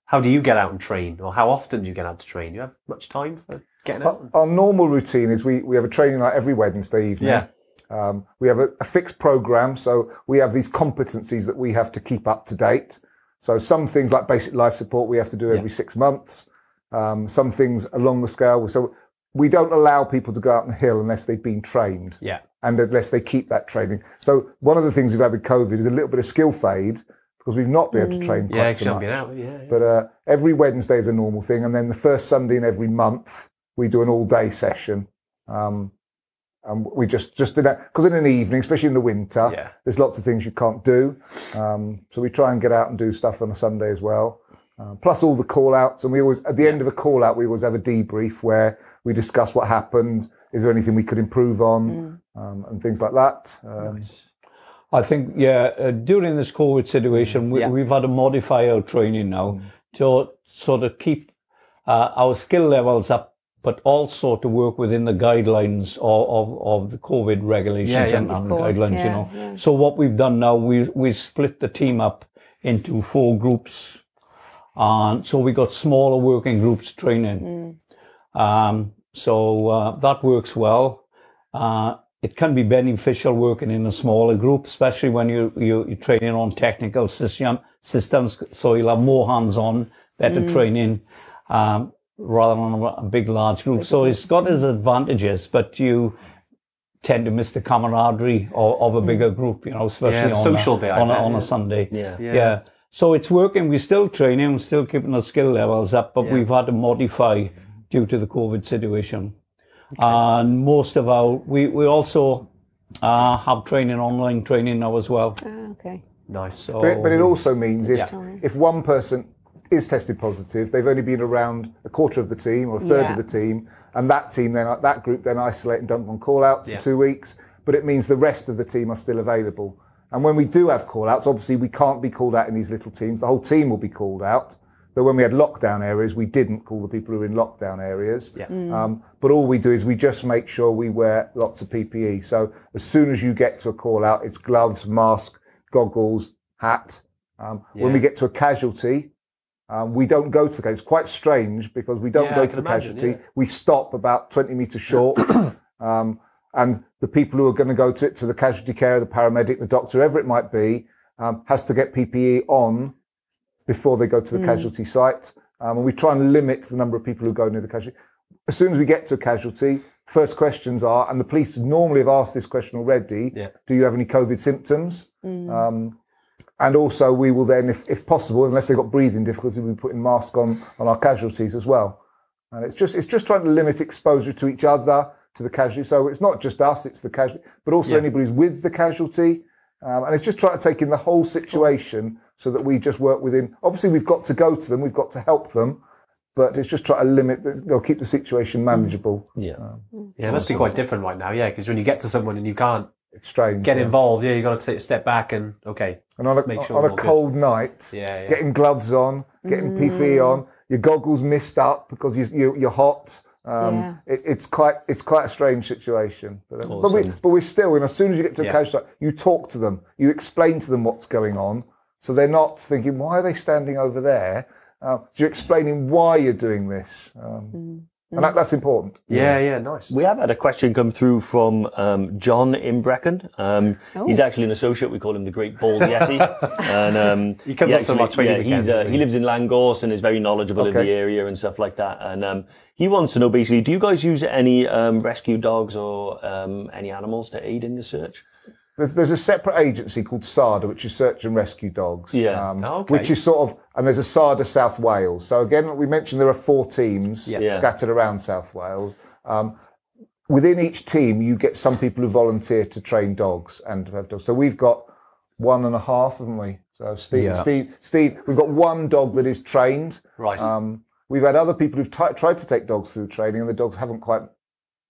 how do you get out and train, or how often do you get out to train? Do you have much time for getting out? Our, our normal routine is we, we have a training night every Wednesday evening. Yeah. Um, we have a, a fixed program, so we have these competencies that we have to keep up to date. So some things like basic life support we have to do every six months. Um, some things along the scale. So we don't allow people to go out on the hill unless they've been trained Yeah, and unless they keep that training. So one of the things we've had with COVID is a little bit of skill fade because we've not been able to train quite yeah, so because much. been out. Yeah, yeah. But uh, every Wednesday is a normal thing, and then the first Sunday in every month we do an all-day session. Um, and we just just did that because in an evening, especially in the winter, Yeah. there's lots of things you can't do. Um, so we try and get out and do stuff on a Sunday as well. Uh, plus all the call outs, and we always at the end of a call out we always have a debrief where we discuss what happened. Is there anything we could improve on, um, and things like that. Um, I think, yeah, uh, during this COVID situation, we, Yeah. we've had to modify our training now to sort of keep uh, our skill levels up, but also to work within the guidelines of, of, of the COVID regulations Yeah, yeah, and, of and course, guidelines, you yeah, know. yeah. So what we've done now, we we split the team up into four groups. And so we got smaller working groups training. Um, so uh, that works well. Uh, it can be beneficial working in a smaller group, especially when you, you, you're training on technical system, systems. So you'll have more hands-on, better training, um, rather than a, a big, large group. So it's got its advantages, but you tend to miss the camaraderie of, of a bigger group, you know, especially the on, social a, bit, on, a, on a Sunday. Yeah. Yeah. yeah. So it's working. We're still training. We're still keeping the skill levels up, but Yeah. we've had to modify due to the COVID situation. And most of our, we, we also uh, have training, online training now as well. Ah, okay. nice. So, But, but it also means if Yeah. if one person is tested positive, they've only been around a quarter of the team or a third Yeah. of the team, and that team then that group then isolate and dump on call outs Yeah. for two weeks. But it means the rest of the team are still available. And when we do have call outs, obviously we can't be called out in these little teams. The whole team will be called out. Though when we had lockdown areas, we didn't call the people who were in lockdown areas. Yeah. Um, but all we do is we just make sure we wear lots of PPE. So as soon as you get to a call out, it's gloves, mask, goggles, hat. Um, When we get to a casualty, um, we don't go to the casualty. It's quite strange because we don't Yeah, go to the imagine, casualty. yeah. We stop about 20 metres short. um, and the people who are going to go to it, to the casualty care, the paramedic, the doctor, whoever it might be, um, has to get PPE on before they go to the casualty site. Um, and we try and limit the number of people who go near the casualty. As soon as we get to a casualty, first questions are, and the police normally have asked this question already, Yeah. do you have any COVID symptoms? Um, and also we will then, if, if possible, unless they've got breathing difficulty, we'll be putting masks on, on our casualties as well. And it's just, it's just trying to limit exposure to each other, to the casualty. So it's not just us, it's the casualty, but also Yeah. anybody who's with the casualty. Um, and it's just trying to take in the whole situation so that we just work within. Obviously, we've got to go to them, we've got to help them, but it's just trying to limit, the, they'll keep the situation manageable. Yeah. Yeah, it must be quite different right now. Yeah, because when you get to someone and you can't it's strange. Get yeah. involved. Yeah, you got to take a step back and okay. And on a, make sure on a all good. cold night, Yeah, yeah. getting gloves on, getting PPE on, your goggles missed up because you, you, you're hot. Um, Yeah. it, it's quite it's quite a strange situation. But, um, but we but we're still, and as soon as you get to a Yeah. coach site, you talk to them, you explain to them what's going on, so they're not thinking why are they standing over there. Uh, so you're explaining why you're doing this, um, and that, that's important. Yeah, yeah, nice. We have had a question come through from um, John in Brecon. Um, He's actually an associate. We call him the Great Bald Yeti. and um, He comes on some of our training yeah, weekends, uh, he he? lives in Llangorse and is very knowledgeable in the area and stuff like that. And um, he wants to know basically, do you guys use any um, rescue dogs or um, any animals to aid in the search? There's, there's a separate agency called SARDA, which is Search and Rescue Dogs. Yeah. Um, Oh, okay. Which is sort of, and there's a SARDA South Wales. So again, we mentioned there are four teams Yeah. scattered around South Wales. Um, within each team, you get some people who volunteer to train dogs and have dogs. So we've got one and a half, haven't we? So Steve, Yeah. Steve, Steve, we've got one dog that is trained. Right. Um, we've had other people who've t- tried to take dogs through training, and the dogs haven't quite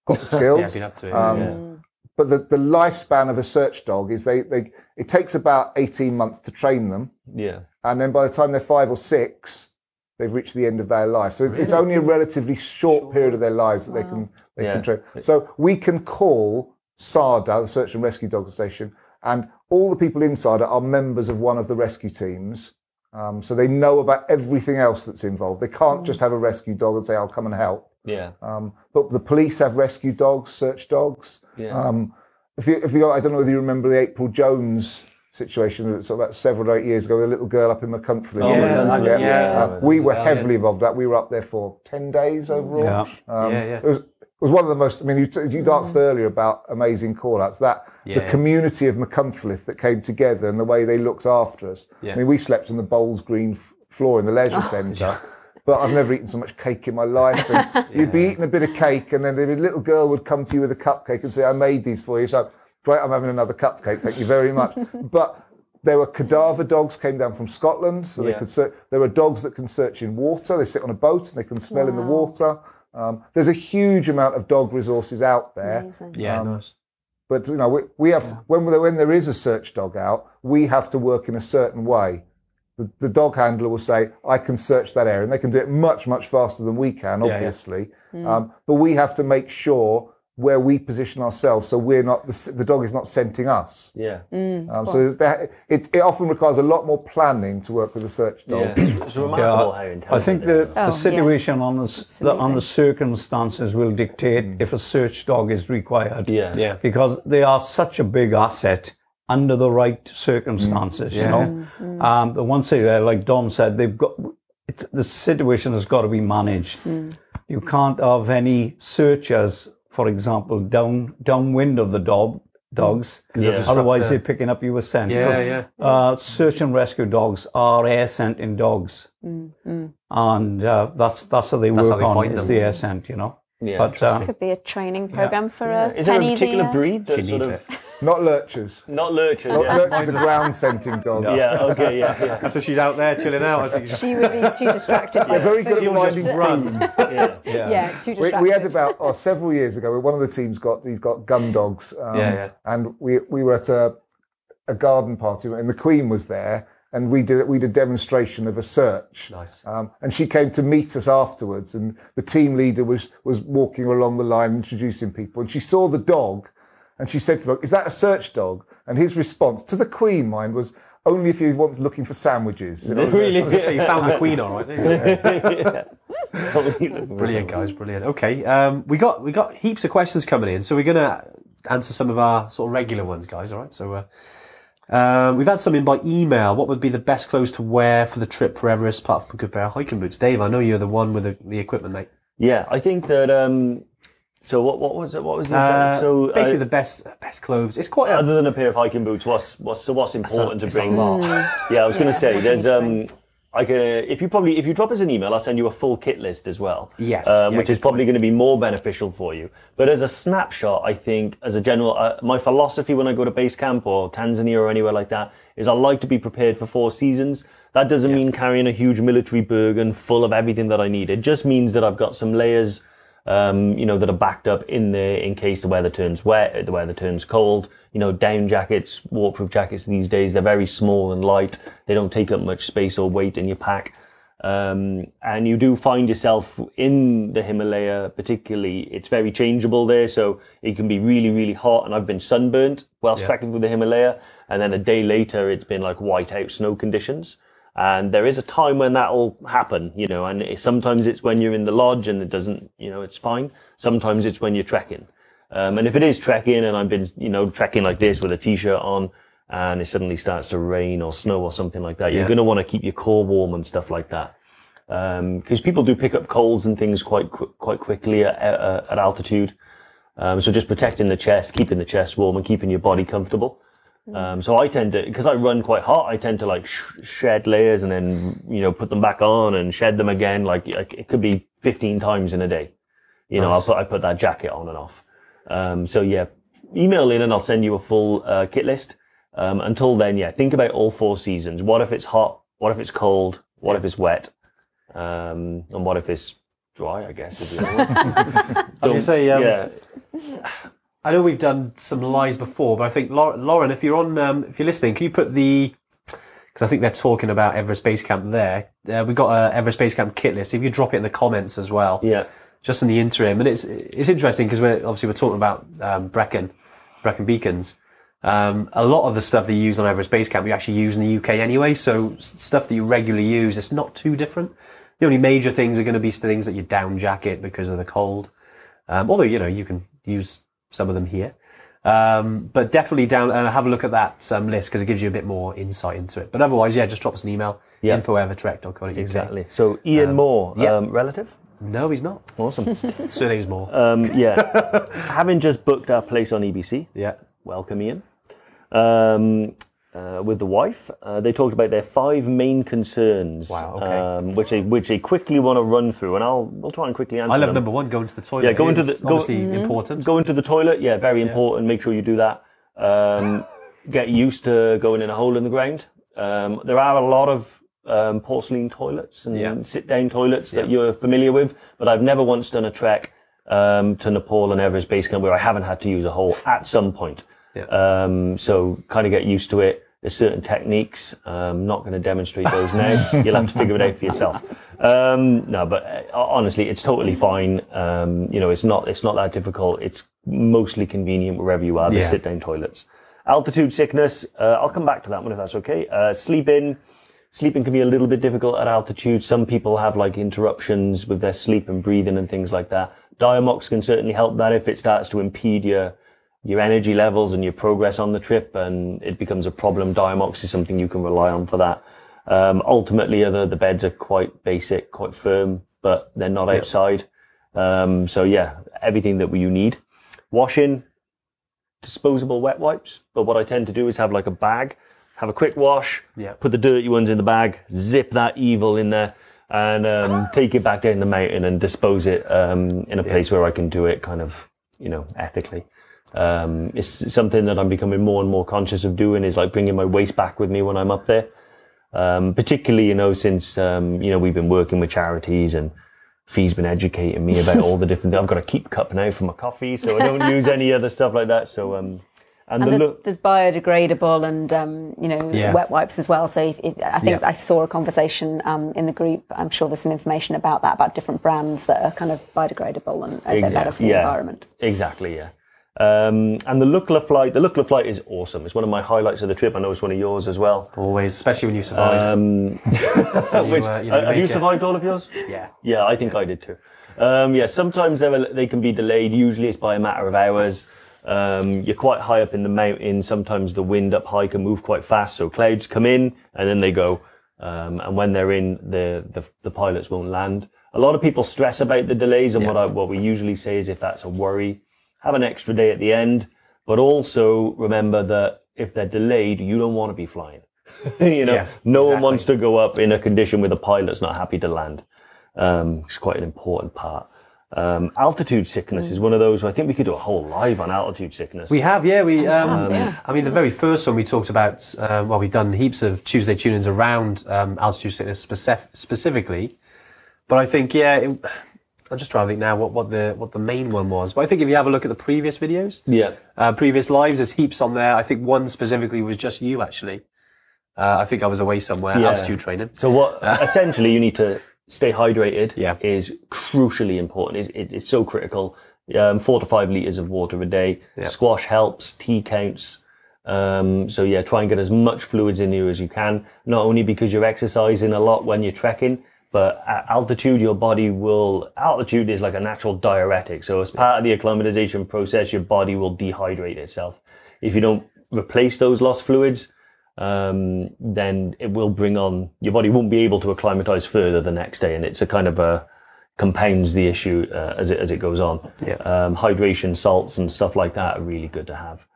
got the skills. yeah, been up to it. Um, yeah. But the, the lifespan of a search dog is they, they it takes about 18 months to train them. Yeah. and then by the time they're five or six they've reached the end of their life. So it's only a relatively short period of their lives that they can they Yeah. can train. So we can call SARDA the search and rescue dog station and all the people inside are members of one of the rescue teams. Um, so they know about everything else that's involved. They can't just have a rescue dog and say i'll come and help. Yeah. um, but the police have rescue dogs, search dogs. Yeah. Um, if you, if you, I don't know whether you remember the April Jones situation, it's about several or eight years ago, with a little girl up in Machynlleth. Oh, Yeah, Machynlleth, yeah. Uh, we were heavily involved with that. We were up there for 10 days overall. Yeah. Um, Yeah, yeah. It was, it was one of the most, I mean, you, you asked earlier about amazing call outs. That, Yeah. the community of Machynlleth that came together and the way they looked after us. Yeah. I mean, we slept on the Bowls Green f- floor in the leisure centre. But I've never eaten so much cake in my life. And You'd be eating a bit of cake, and then the little girl would come to you with a cupcake and say, "I made these for you." So, great, I'm having another cupcake. Thank you very much. but there were cadaver dogs came down from Scotland, so they could search. There are dogs that can search in water. They sit on a boat and they can smell in the water. Um, there's a huge amount of dog resources out there. Amazing. yeah, um, nice. But you know, we, we have to, when when there is a search dog out, we have to work in a certain way. The, the dog handler will say, "I can search that area," and they can do it much much faster than we can, Yeah, yeah. obviously. Um, but we have to make sure where we position ourselves, so we're not the, s- the dog is not scenting us. Yeah. Um, so that, it, it often requires a lot more planning to work with a search dog. Yeah. It's remarkable how intelligent I think the, the Oh, yeah. situation on the, s- the on the circumstances will dictate if a search dog is required. Yeah. Yeah. Because they are such a big asset under the right circumstances, you Yeah. know. Um, but once they like Dom said, they've got it's, the situation has got to be managed. You can't have any searchers, for example, down downwind of the dog dogs. Yeah. Otherwise, they're picking up your scent. Yeah, 'Cause, yeah. Uh, search and rescue dogs are air scenting dogs, and uh, that's that's how they That's work how they on find is them. the air scent, you know. Yeah. But uh, Could be a training program for a Is there a particular the, uh, breed that She sort needs of it. Not lurchers. not lurchers? Not yeah. lurchers are ground scenting dogs. yeah. Okay. Yeah. Yeah. So she's out there chilling out. I think She would be too distracted by They're very good food. at finding run. yeah. Yeah, too We, distracted. we had about oh, several years ago. One of the teams got he's got gun dogs. Um, Yeah, yeah. And we we were at a, a garden party, and the Queen was there, and we did we did a demonstration of a search. Nice. Um, and she came to meet us afterwards, and the team leader was was walking along the line introducing people, and she saw the dog, and she said to the dog, "Is that a search dog?" And his response to the Queen, mind was. Only if he wants looking for sandwiches. You know? Really? I was gonna you found the queen, all right? didn't? Brilliant, guys, brilliant. Okay, um, we got we got heaps of questions coming in, so we're gonna answer some of our sort of regular ones, guys. All right, so uh, um, we've had some in by email. What would be the best clothes to wear for the trip for Everest, apart from a good pair of hiking boots? Dave, I know you're the one with the, the equipment, mate. Yeah, I think that. Um, so what? What was it? What was the Uh, so uh, basically, the best best clothes. It's quite a, other than a pair of hiking boots, what's what's so what's important it's to a bring? lot. Yeah, I was going Yeah, to say what do you there's um. Like a, if you probably if you drop us an email, I'll send you a full kit list as well. Yes, um, yeah, which is probably going to be more beneficial for you. But as a snapshot, I think as a general, uh, my philosophy when I go to base camp or Tanzania or anywhere like that is I like to be prepared for four seasons. That doesn't mean carrying a huge military Bergen full of everything that I need. It just means that I've got some layers um, you know, that are backed up in there in case the weather turns wet, the weather turns cold. You know, down jackets, waterproof jackets these days, they're very small and light. They don't take up much space or weight in your pack. Um, and you do find yourself in the Himalaya, particularly, it's very changeable there. So it can be really, really hot. And I've been sunburnt whilst trekking through the Himalaya. And then a day later, it's been like whiteout snow conditions. And there is a time when that'll happen, you know, and it, sometimes it's when you're in the lodge and it doesn't, you know, it's fine. Sometimes it's when you're trekking. Um, and if it is trekking and I've been, you know, trekking like this with a t-shirt on and it suddenly starts to rain or snow or something like that, you're going to want to keep your core warm and stuff like that. Because people do pick up colds and things quite qu- quite quickly at, at, at altitude. Um, so just protecting the chest, keeping the chest warm, and keeping your body comfortable. Um, so I tend to, because I run quite hot, I tend to like sh- shed layers and then you know put them back on and shed them again. Like, like it could be 15 times in a day. You know, I'll put I put that jacket on and off. Um, so yeah, email in and I'll send you a full uh, kit list. Um, until then, yeah, think about all four seasons. What if it's hot? What if it's cold? What if it's wet? Um, and what if it's dry? I guess. As I was going to say, um, yeah, I know we've done some lies before, but I think Lauren, if you're on, um, if you're listening, can you put the because I think they're talking about Everest Base Camp there. Uh, we've got a Everest Base Camp kit list. If you drop it in the comments as well, yeah, just in the interim, and it's it's interesting because we're obviously we're talking about um, Brecon, Brecon beacons. Um, a lot of the stuff that you use on Everest Base Camp, we actually use in the UK anyway. So stuff that you regularly use, it's not too different. The only major things are going to be things that you down jacket because of the cold. Um, although you know you can use some of them here, um, but definitely down uh, have a look at that um, list because it gives you a bit more insight into it. But otherwise, yeah, just drop us an email. Yeah. Info evertrek.co.uk. exactly. So Ian Moore, yeah. um, relative. No, he's not. Awesome. Surname's more. um, yeah, having just booked our place on EBC. yeah. welcome Ian. Uh, with the wife, uh, they talked about their five main concerns, Wow, okay. um, which they which they quickly want to run through, and I'll we'll try and quickly answer I love them. number one, going to the toilet. Yeah, going to the- go- obviously important. Going to the toilet, yeah, very important. Make sure you do that. Um, get used to going in a hole in the ground. Um, there are a lot of um, porcelain toilets and Yeah. sit-down toilets that Yeah. you're familiar with, but I've never once done a trek um, to Nepal and Everest Base Camp where I haven't had to use a hole at some point. Yeah. Um, so kind of get used to it. There's certain techniques. I'm not going to demonstrate those now. You'll have to figure it out for yourself. Um, no, but uh, honestly, it's totally fine. Um, you know, it's not it's not that difficult. It's mostly convenient wherever you are. The Yeah. sit down toilets. Altitude sickness. Uh, I'll come back to that one if that's okay. Uh, sleeping. Sleeping can be a little bit difficult at altitude. Some people have like interruptions with their sleep and breathing and things like that. Diamox can certainly help that if it starts to impede your your energy levels and your progress on the trip and it becomes a problem. Diamox is something you can rely on for that. Um, ultimately, other the beds are quite basic, quite firm, but they're not outside. Um, so yeah, everything that you need. Washing, disposable wet wipes. But what I tend to do is have like a bag, have a quick wash, Yeah. put the dirty ones in the bag, zip that evil in there, and um, take it back down the mountain and dispose it um, in a place where I can do it kind of, you know, ethically. Um, it's something that I'm becoming more and more conscious of doing is like bringing my waste back with me when I'm up there. Um, particularly, you know, since, um, you know, we've been working with charities and Fee's been educating me about all the different, I've got a keep cup now for my coffee, so I don't use any other stuff like that. So, um, and, And the there's, look, there's biodegradable and um, you know Yeah. wet wipes as well. So if, if, I think Yeah. I saw a conversation um, in the group. I'm sure there's some information about that about different brands that are kind of biodegradable and bit better for the yeah. environment. Exactly, yeah. Um, and the Lukla flight, the Lukla flight is awesome. It's one of my highlights of the trip. I know it's one of yours as well. Always, especially when you survive. Um, which, uh, you know, uh, have you it. survived all of yours? yeah. Yeah, I think I did too. Um, yeah, sometimes they're, can be delayed. Usually it's by a matter of hours. Um, you're quite high up in the mountain. Sometimes the wind up high can move quite fast. So clouds come in and then they go. Um, and when they're in, the, the, the pilots won't land. A lot of people stress about the delays. And what, I, what we usually say is if that's a worry, have an extra day at the end. But also remember that if they're delayed, you don't want to be flying. you know, Yeah, no one wants to go up in a condition where the pilot's not happy to land. Um, it's quite an important part. Um, altitude sickness is one of those. Where I think we could do a whole live on altitude sickness. We have, yeah. We, um, yeah. I mean, the very first one we talked about. Uh, well, we've done heaps of Tuesday tune-ins around um, altitude sickness specif- specifically, but I think, yeah, it, I'm just trying to think now what, what the what the main one was. But I think if you have a look at the previous videos, Yeah. uh, previous lives, there's heaps on there. I think one specifically was just you actually. Uh, I think I was away somewhere, Yeah. altitude training. So what essentially you need to stay hydrated Yeah. is crucially important. It's, it, it's so critical. Um, four to five liters of water a day. Yeah. Squash helps. Tea counts. Um, so yeah, try and get as much fluids in you as you can. Not only because you're exercising a lot when you're trekking, but at altitude, your body will. Altitude is like a natural diuretic. So as part of the acclimatization process, your body will dehydrate itself. If you don't replace those lost fluids, um, then it will bring on your body won't be able to acclimatize further the next day, and it's a kind of a compounds the issue uh, as it as it goes on. Yeah. Um, hydration, salts, and stuff like that are really good to have.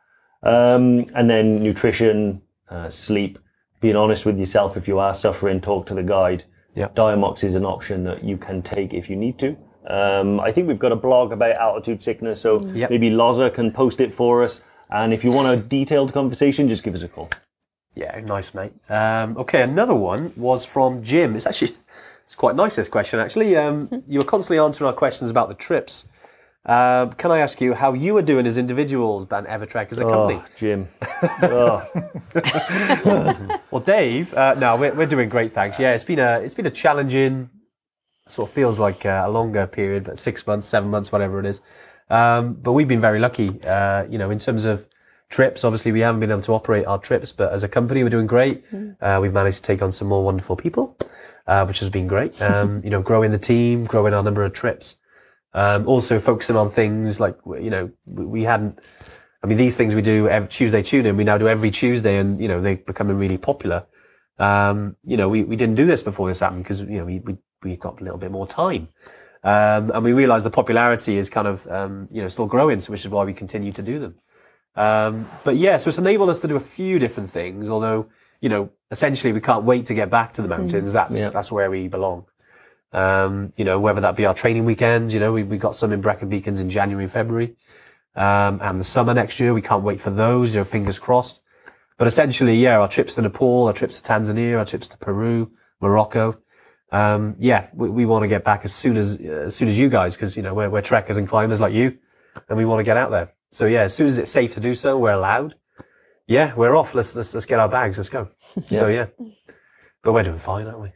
Um, and then nutrition, uh, sleep. Being honest with yourself, if you are suffering, talk to the guide. Yeah. Diamox is an option that you can take if you need to. Um, I think we've got a blog about altitude sickness, so Yep. maybe Loza can post it for us. And if you want a detailed conversation, just give us a call. Yeah, nice, mate. Um, okay, another one was from Jim. It's actually it's quite nice. This question, actually. Um, you were constantly answering our questions about the trips. Um, can I ask you how you are doing as individuals and Evertrek as a company? Oh, Jim. oh, Well, Dave, uh, no, we're, we're doing great, thanks. Yeah, it's been a it's been a challenging, sort of feels like uh, a longer period, but six months, seven months, whatever it is. Um, but we've been very lucky, uh, you know, in terms of trips. Obviously, we haven't been able to operate our trips, but as a company, we're doing great. Uh, we've managed to take on some more wonderful people, uh, which has been great. Um, you know, growing the team, growing our number of trips. Um, also focusing on things like you know we hadn't. I mean, these things we do every Tuesday tune in. We now do every Tuesday, and you know they're becoming really popular. Um, you know, we, we didn't do this before this happened because you know we, we we got a little bit more time, um, and we realised the popularity is kind of um, you know still growing, so which is why we continue to do them. Um, but yeah, so it's enabled us to do a few different things. Although you know, essentially, we can't wait to get back to the mountains. That's that's where we belong. Um, you know, whether that be our training weekends, you know, we, we got some in Brecon Beacons in January and February. Um, and the summer next year, we can't wait for those, you know, fingers crossed. But essentially, yeah, our trips to Nepal, our trips to Tanzania, our trips to Peru, Morocco. Um, yeah, we, we want to get back as soon as, as soon as you guys, because, you know, we're, we're trekkers and climbers like you, and we want to get out there. So yeah, as soon as it's safe to do so, we're allowed. Yeah, we're off. Let's, let's, let's get our bags. Let's go. So yeah, but we're doing fine, aren't we?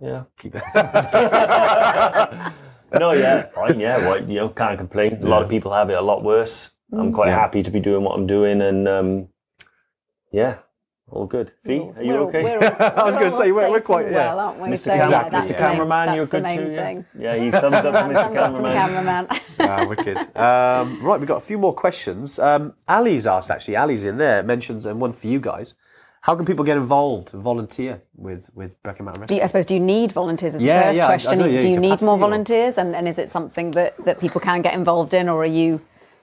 Yeah. Keep it. No, yeah, fine, yeah. Well, you know, can't complain. A lot of people have it a lot worse. I'm quite Yeah. happy to be doing what I'm doing, and um, yeah, all good. Fee, are you We're okay? we're all- I was gonna say, we're- we're quite- and yeah. well, aren't we? Mr. So, yeah, Cameraman, that's Mr. the main- Cameraman, that's you're the good main too, yeah? thing. Yeah, he's thumbs up from Mr. Thumbs up Cameraman. cameraman. Ah, wicked. Um, right, we've got a few more questions. Um, Ali's asked, actually, Ali's in there, mentions, and one for you guys. How can people get involved volunteer with, with Brecon Mountain Do Rescue? you, I suppose, do you need volunteers as Yeah, the first yeah, I- I question? don't know, yeah, do you need capacity more or- volunteers? And, and is it something that, that people can get involved in, or are you,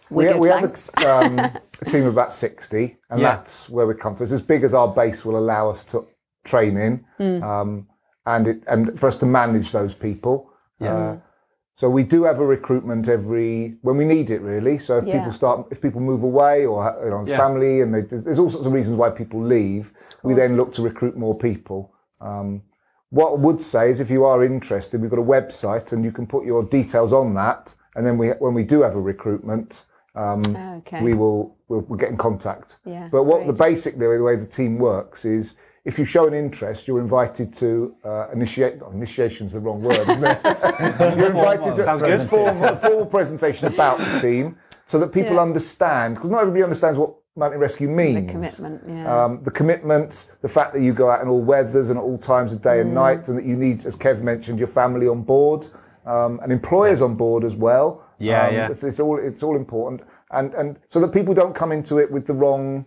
We, we're good, we have a, um, a team of about 60, and Yeah. that's where we come to. It's as big as our base will allow us to train in, Hmm. um, and it, and for us to manage those people. Uh, so we do have a recruitment every when we need it, really. So if Yeah. people start, if people move away or you know, Yeah. family, and they, there's all sorts of reasons why people leave. We then look to recruit more people. Um, what I would say is, if you are interested, we've got a website, and you can put your details on that. And then we, when we do have a recruitment, um, Okay. we will we'll, we'll get in contact. Yeah, But what the great. basic the way the team works is, if you show an interest, you're invited to uh, initiate. Oh, initiation's the wrong word, isn't it? you're invited to Sounds a formal, formal presentation about the team, so that people Yeah. understand. Because not everybody understands what mountain rescue means. the commitment, yeah. Um, the commitment, the fact that you go out in all weathers and at all times of day Mm. and night, and that you need, as Kev mentioned, your family on board um, and employers on board as well. Yeah, Um, yeah. It's, it's all it's all important, and and so that people don't come into it with the wrong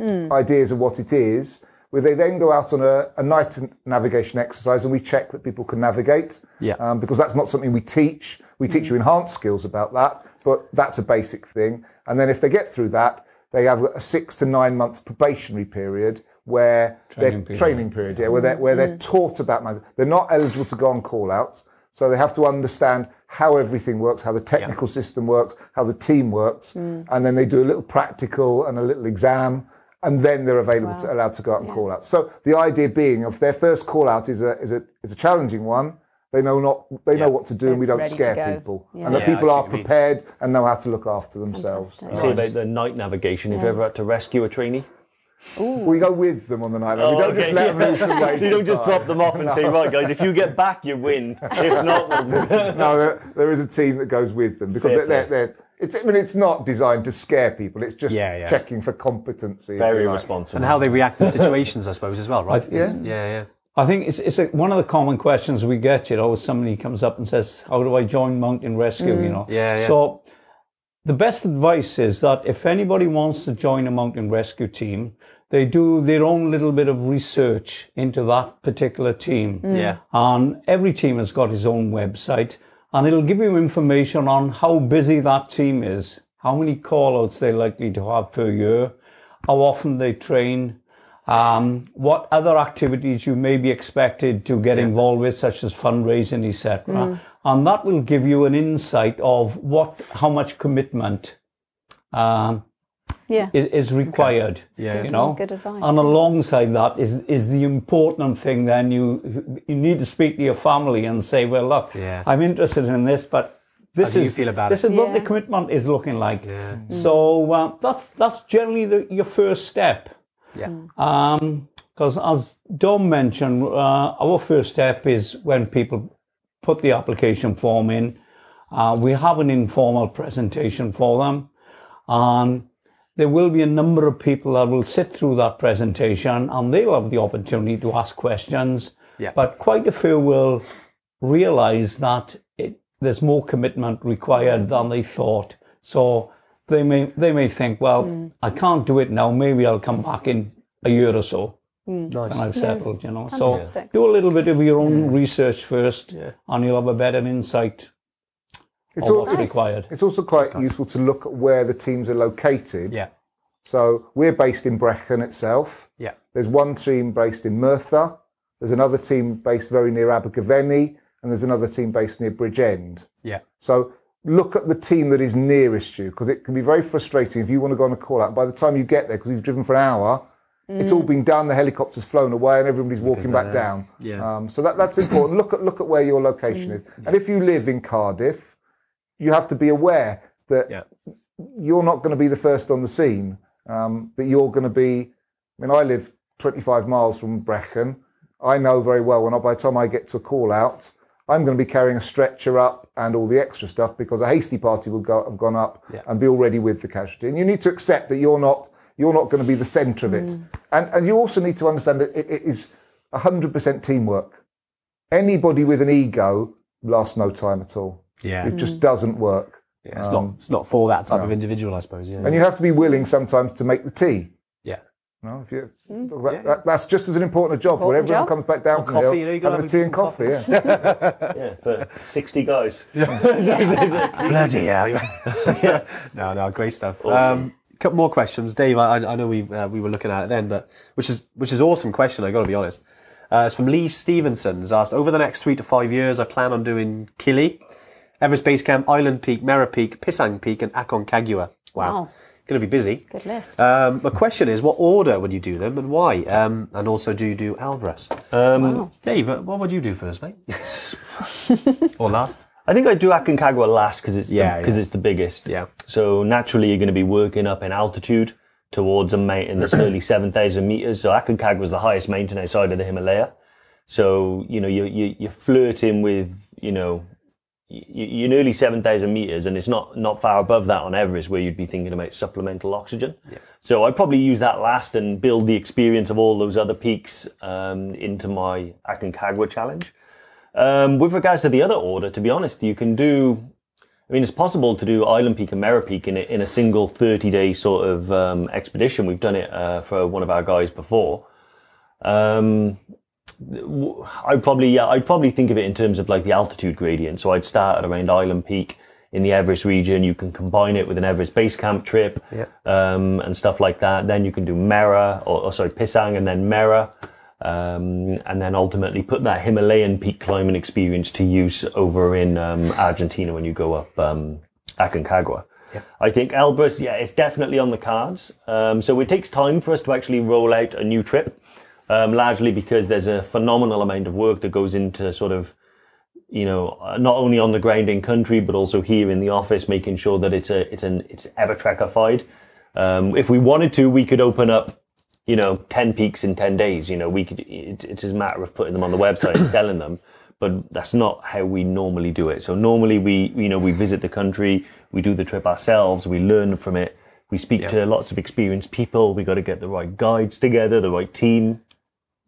Hmm. ideas of what it is. Where they then go out on a, a night navigation exercise, and we check that people can navigate. Yeah. Um, because that's not something we teach. We teach you mm-hmm. enhanced skills about that, but that's a basic thing. And then if they get through that, they have a six to nine month probationary period where Training they're period. training period, yeah, where they're where they're mm-hmm. taught about they're not eligible to go on call outs, so they have to understand how everything works, how the technical system works, how the team works, mm. and then they do a little practical and a little exam, and then they're available to allowed to go out and call out. So the idea being, if their first call out is a is a is a challenging one, They know not. They Yeah. know what to do, and we don't scare people. Yeah. And the Yeah, I people are what you mean. prepared and know how to look after themselves. Fantastic. Say Um, about the night navigation. Have you ever had to rescue a trainee? we go with them on the night. we don't just let them yeah. loose and wait So you don't just drop them off and say, right, guys, if you get back, you win. If not, we'll no, there, there is a team that goes with them because Fair they're, they're, they're, it's. I mean, it's not designed to scare people. It's just Yeah, yeah. checking for competency. if very you like. responsible. And how they react to situations, I suppose, as well, right? Yeah. yeah, yeah. I think it's, it's a, one of the common questions we get, you know, somebody comes up and says, how do I join mountain rescue, mm. you know? Yeah, yeah. So the best advice is that if anybody wants to join a mountain rescue team, they do their own little bit of research into that particular team. Mm. Yeah. And every team has got his own website and it'll give you information on how busy that team is, how many callouts they're likely to have per year, how often they train, um, what other activities you may be expected to get involved with, such as fundraising, etc. And that will give you an insight of what, how much commitment um, Yeah. is, is required. Yeah. you know. Good advice, And alongside that is is the important thing. Then you you need to speak to your family and say, well, look, Yeah. I'm interested in this, but this do you is feel about this it? is what the commitment is looking like. Yeah. So uh, that's that's generally the, your first step. Yeah. Because as Dom mentioned, uh, our first step is when people put the application form in, uh, we have an informal presentation for them. And there will be a number of people that will sit through that presentation and they'll have the opportunity to ask questions. Yeah. But quite a few will realize that it, there's more commitment required than they thought. So they may they may think, well, hmm. I can't do it now. Maybe I'll come back in a year or so hmm. Nice. when I've settled. You know, so do a little bit of your own research first, and you'll have a better insight It's, on al- what's required. it's also quite useful to look at where the teams are located. Yeah. So we're based in Brecon itself. Yeah. There's one team based in Merthyr. There's another team based very near Abergavenny, and there's another team based near Bridgend. Yeah. So look at the team that is nearest you because it can be very frustrating if you want to go on a call out. By the time you get there, because you've driven for an hour, it's all been done. The helicopter's flown away, and everybody's walking back down. Yeah. Um, so that, that's important. look at look at where your location is, and if you live in Cardiff, you have to be aware that Yeah. you're not going to be the first on the scene. Um, that you're going to be. I mean, I live 25 miles from Brecon. I know very well when I, by the time I get to a call out, I'm going to be carrying a stretcher up and all the extra stuff because a hasty party will go, have gone up Yeah. and be already with the casualty. And you need to accept that you're not you're not going to be the centre of it. And and you also need to understand that it, it is 100% teamwork. Anybody with an ego lasts no time at all. Yeah. It just doesn't work. Yeah, it's not it's not for that type of individual, I suppose. Yeah. And you have to be willing sometimes to make the tea. yeah. You if you, that, that- that's just as an important a job when everyone job. comes back down Or from coffee, the hill, you know, you a tea and decent coffee. Yeah. yeah, for 60 guys. Bloody hell! yeah. No, no, great stuff. Um, couple more questions, Dave. I, I know we uh, we were looking at it then, but which is which is awesome question. I got to be honest. Uh, it's from Lee Stevenson's asked over the next three to five years. I plan on doing Kili, Everest Base Camp, Island Peak, Mera Peak, Pisang Peak, and Aconcagua. Wow, Wow. going to be busy. Good list. Um, my question is, what order would you do them and why? Um, and also, do you do Elbrus? Um, Dave, uh, what would you do first, mate? Yes or last? I think I do Aconcagua last because it's Yeah, because yeah. it's the biggest. Yeah. So naturally, you're going to be working up in altitude towards a mountain that's nearly seven thousand meters. So Aconcagua is the highest mountain outside of the Himalaya. So you know you you you're flirting with you know y- y- you're nearly seven thousand meters, and it's not not far above that on Everest where you'd be thinking about supplemental oxygen. So I'd probably use that last and build the experience of all those other peaks um, into my Aconcagua challenge. Um, with regards to the other order, to be honest, you can do. I mean, it's possible to do Island Peak and Mera Peak in a, in a single 30 day sort of um, expedition. We've done it uh, for one of our guys before. Um, I'd probably, yeah, I'd probably think of it in terms of like the altitude gradient. So I'd start at around Island Peak in the Everest region. You can combine it with an Everest base camp trip Yeah. um, and stuff like that. Then you can do Mera, or, or sorry, Pisang and then Mera. Um, and then ultimately put that Himalayan peak climbing experience to use over in um, Argentina when you go up um, Aconcagua. I think Elbrus, yeah, it's definitely on the cards. Um, so it takes time for us to actually roll out a new trip, um, largely because there's a phenomenal amount of work that goes into sort of you know, uh, not only on the ground in country, but also here in the office, making sure that it's a it's an it's Evertrekified. Um, if we wanted to, we could open up, you know, ten peaks in ten days. You know, we could. It, it's a matter of putting them on the website and selling them. But that's not how we normally do it. So normally we, you know, we visit the country, we do the trip ourselves, we learn from it, we speak to lots of experienced people. We got to get the right guides together, the right team,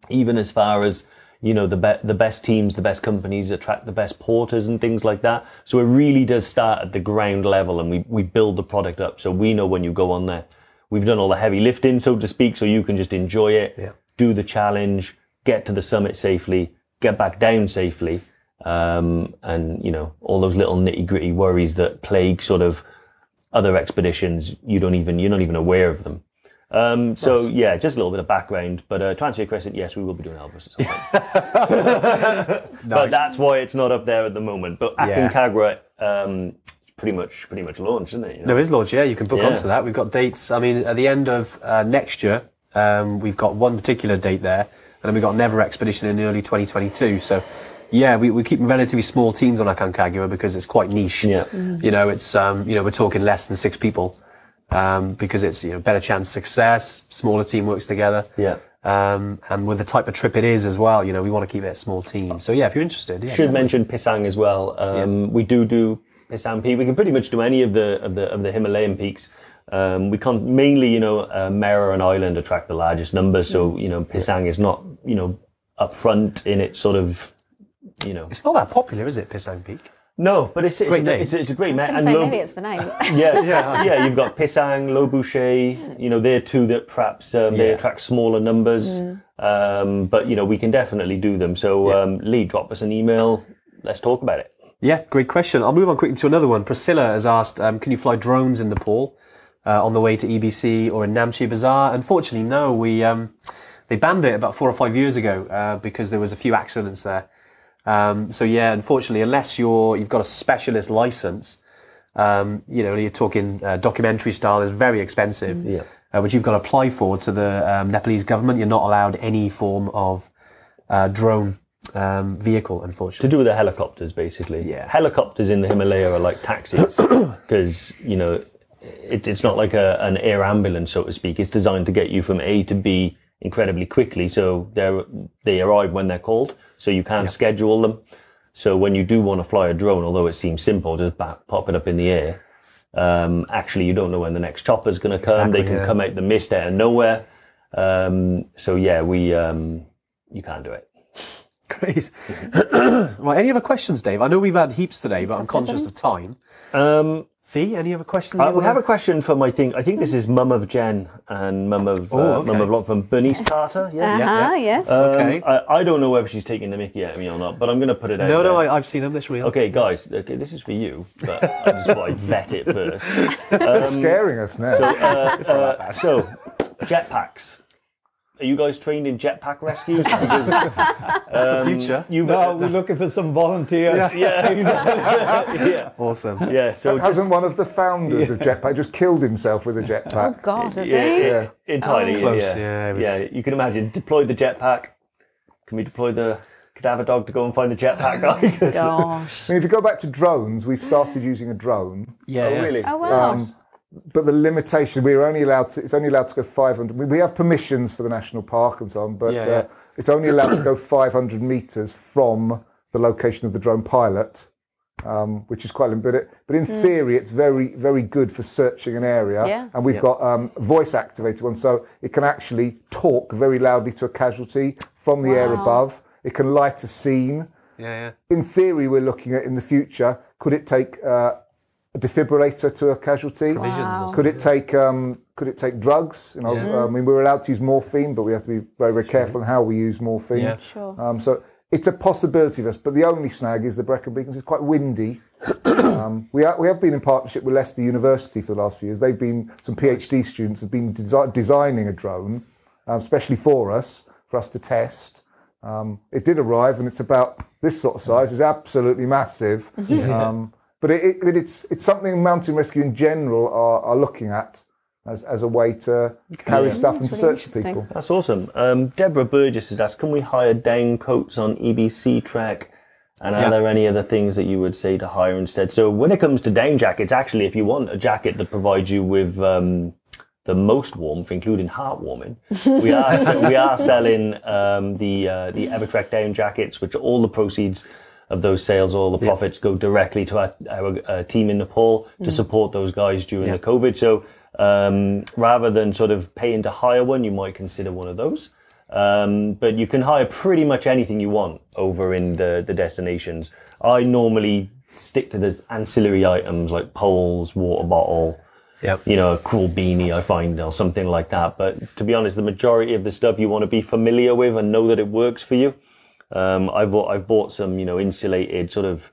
even as far as you know the be- the best teams, the best companies attract the best porters and things like that. So it really does start at the ground level, and we we build the product up. So we know when you go on there, we've done all the heavy lifting, so to speak, so you can just enjoy it, do the challenge, get to the summit safely, get back down safely, um, and you know all those little nitty gritty worries that plague sort of other expeditions. You don't even you're not even aware of them. Um, so yeah, just a little bit of background. But uh, to answer your question, yes, we will be doing some point. But that's why it's not up there at the moment. But. Aconcagua, um, pretty much pretty much launched, isn't it? you know? There is launch, yeah. You can book Yeah. onto that. We've got dates. I mean, at the end of uh, next year, um, we've got one particular date there, and then we've got Never Expedition in early 2022. So, yeah, we, we keep relatively small teams on Aconcagua because it's quite niche. Yeah. You know, it's um, you know we're talking less than six people um, because it's you know better chance success. Smaller team works together. Yeah. Um, and with the type of trip it is as well, you know, we want to keep it a small team. So yeah, if you're interested, yeah, Should mention Pisang as well. Um, We do do Pisang Peak. We can pretty much do any of the of the of the Himalayan peaks. Um, we can't mainly, you know, uh, Mera and Island attract the largest numbers. So you know, Pisang is not, you know, up front in its sort of, you know. it's not that popular, is it, Pisang Peak? No, but it's it's, Great a, name. it's, it's a great I man. was going to say, maybe it's the name. yeah, yeah, yeah. You've got Pisang, Lobuche. You know, they're two that perhaps um, they Yeah. attract smaller numbers. Um, but you know, we can definitely do them. So, um, Lee, drop us an email. Let's talk about it. Yeah, great question. I'll move on quickly to another one. Priscilla has asked, um, can you fly drones in Nepal uh, on the way to EBC or in Namche Bazaar? Unfortunately, no. We um, they banned it about four or five years ago uh, because there was a few accidents there. Um, so yeah, unfortunately, unless you're you've got a specialist license, um, you know, you're talking uh, documentary style is very expensive, Yeah. uh, which you've got to apply for to the um, Nepalese government. You're not allowed any form of uh, drone um, vehicle, unfortunately. To do with the helicopters, basically. Yeah. Helicopters in the Himalaya are like taxis because you know it, it's not like a, an air ambulance, so to speak. It's designed to get you from A to B incredibly quickly. So they they arrive when they're called, so you can't schedule them. So when you do want to fly a drone, although it seems simple, just ba- pop it up in the air. Um, actually, you don't know when the next chopper is going to come. Exactly, they can yeah. come out the mist out of nowhere. Um, so yeah, we um, you can't do it. Great. right, any other questions, Dave? I know we've had heaps today, but I'm conscious of time. Um, Fee, any other questions? Uh, we have a question from I think I think this is Mum of Jen and Mum of uh, Oh, okay. Mum of Lot from Bernice Carter. Yeah. Uh-huh, yeah. yes. Um, Okay. I, I don't know whether she's taking the Mickey out of me or not, but I'm going to put it out. No, no, there. I, I've seen them. That's real. Okay, guys. Okay, this is for you, but I just thought I'd vet it first. They're scaring us now. Uh, uh, so, jetpacks. Are you guys trained in jetpack rescues? Because, That's the um, future. You've, No, we're looking for some volunteers. yeah, yeah, Awesome. yeah. So just, Hasn't one of the founders of Jetpack just killed himself with a jetpack? oh, God, is yeah, he? yeah, entirely. Close, Yeah, yeah, was- yeah. You can imagine deploy the jetpack. Can we deploy the cadaver dog to go and find the jetpack guy? 'Cause- Gosh. I mean, if you go back to drones, we've started using a drone, Yeah, oh, yeah. really? Oh, wow. Um, but the limitation we're only allowed to it's only allowed to go 500. We, we have permissions for the national park and so on, but Yeah, uh, yeah. it's only allowed to go 500 meters from the location of the drone pilot. Um, which is quite limited, but in theory, it's very, very good for searching an area. Yeah. And we've got um, voice activated one, so it can actually talk very loudly to a casualty from the air above. It can light a scene yeah, yeah. in theory, we're looking at in the future, could it take uh, a defibrillator to a casualty? Provisions Could it take um, could it take drugs? You know, Yeah. I mean, we're allowed to use morphine, but we have to be very, very careful in how we use morphine. Yeah. Sure. Um, so it's a possibility of us, but the only snag is the Brecon Beacons. It's quite windy. um, we, are, we have been in partnership with Leicester University for the last few years. They've been some PhD students have been desi- designing a drone, um, especially for us, for us to test. Um, it did arrive, and it's about this sort of size. It's absolutely massive. Um, but it, it, but it's it's something mountain rescue in general are, are looking at as, as a way to carry stuff and to really search for people. That's awesome. Um, Deborah Burgess has asked, can we hire down coats on EBC track? And are Yeah. there any other things that you would say to hire instead? So when it comes to down jackets, actually, if you want a jacket that provides you with um, the most warmth, including heart warming, we are we are selling um, the uh, the Evertrek down jackets, which all the proceeds of those sales, all the profits go directly to our, our uh, team in Nepal to support those guys during the COVID. So um, rather than sort of paying to hire one, you might consider one of those. Um, but you can hire pretty much anything you want over in the, the destinations. I normally stick to the ancillary items like poles, water bottle, Yep. you know, a cool beanie I find or something like that. But to be honest, the majority of the stuff you want to be familiar with and know that it works for you. Um, I've bought, I've bought some, you know, insulated sort of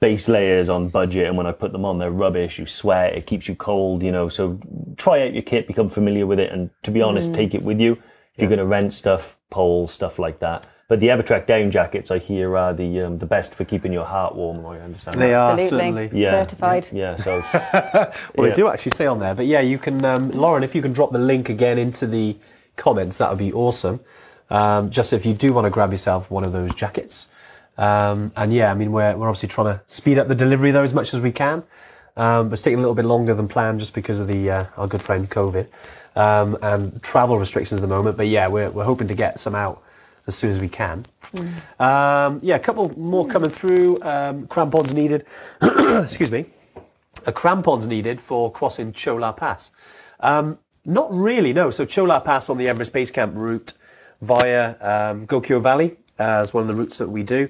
base layers on budget, and when I put them on, they're rubbish. You sweat, it keeps you cold, you know. So try out your kit, become familiar with it, and to be honest, take it with you. If you're going to rent stuff, poles, stuff like that. But the Evertrek down jackets, I hear, are the um, the best for keeping your heart warm. I understand. They that. are Absolutely. certainly. Yeah. Certified. Yeah. So Well, Yeah. they do actually say on there, but yeah, you can, um, Lauren, if you can drop the link again into the comments, that would be awesome. Um, just if you do want to grab yourself one of those jackets. Um, and yeah, I mean, we're, we're obviously trying to speed up the delivery though as much as we can. Um, but it's taking a little bit longer than planned just because of the uh, our good friend COVID um, and travel restrictions at the moment. But yeah, we're, we're hoping to get some out as soon as we can. Um, yeah, a couple more coming through. Um, crampons needed. Excuse me a crampons needed for crossing Chola Pass. Um, not really, no. So Chola Pass on the Everest Base Camp route via um, Gokyo Valley uh, is one of the routes that we do.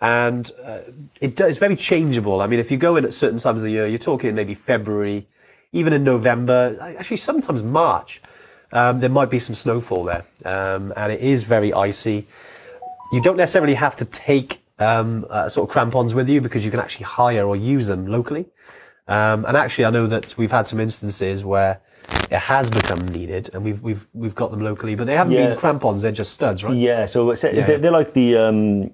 And uh, it it's very changeable. I mean, if you go in at certain times of the year, you're talking maybe February, even in November, actually sometimes March, um, there might be some snowfall there. Um, and it is very icy you don't necessarily have to take um, uh, sort of crampons with you because you can actually hire or use them locally. Um, and actually, I know that we've had some instances where it has become needed, and we've we've we've got them locally, but they haven't Yeah. been crampons; they're just studs, right? Yeah, so Yeah. They're, they're like the, um,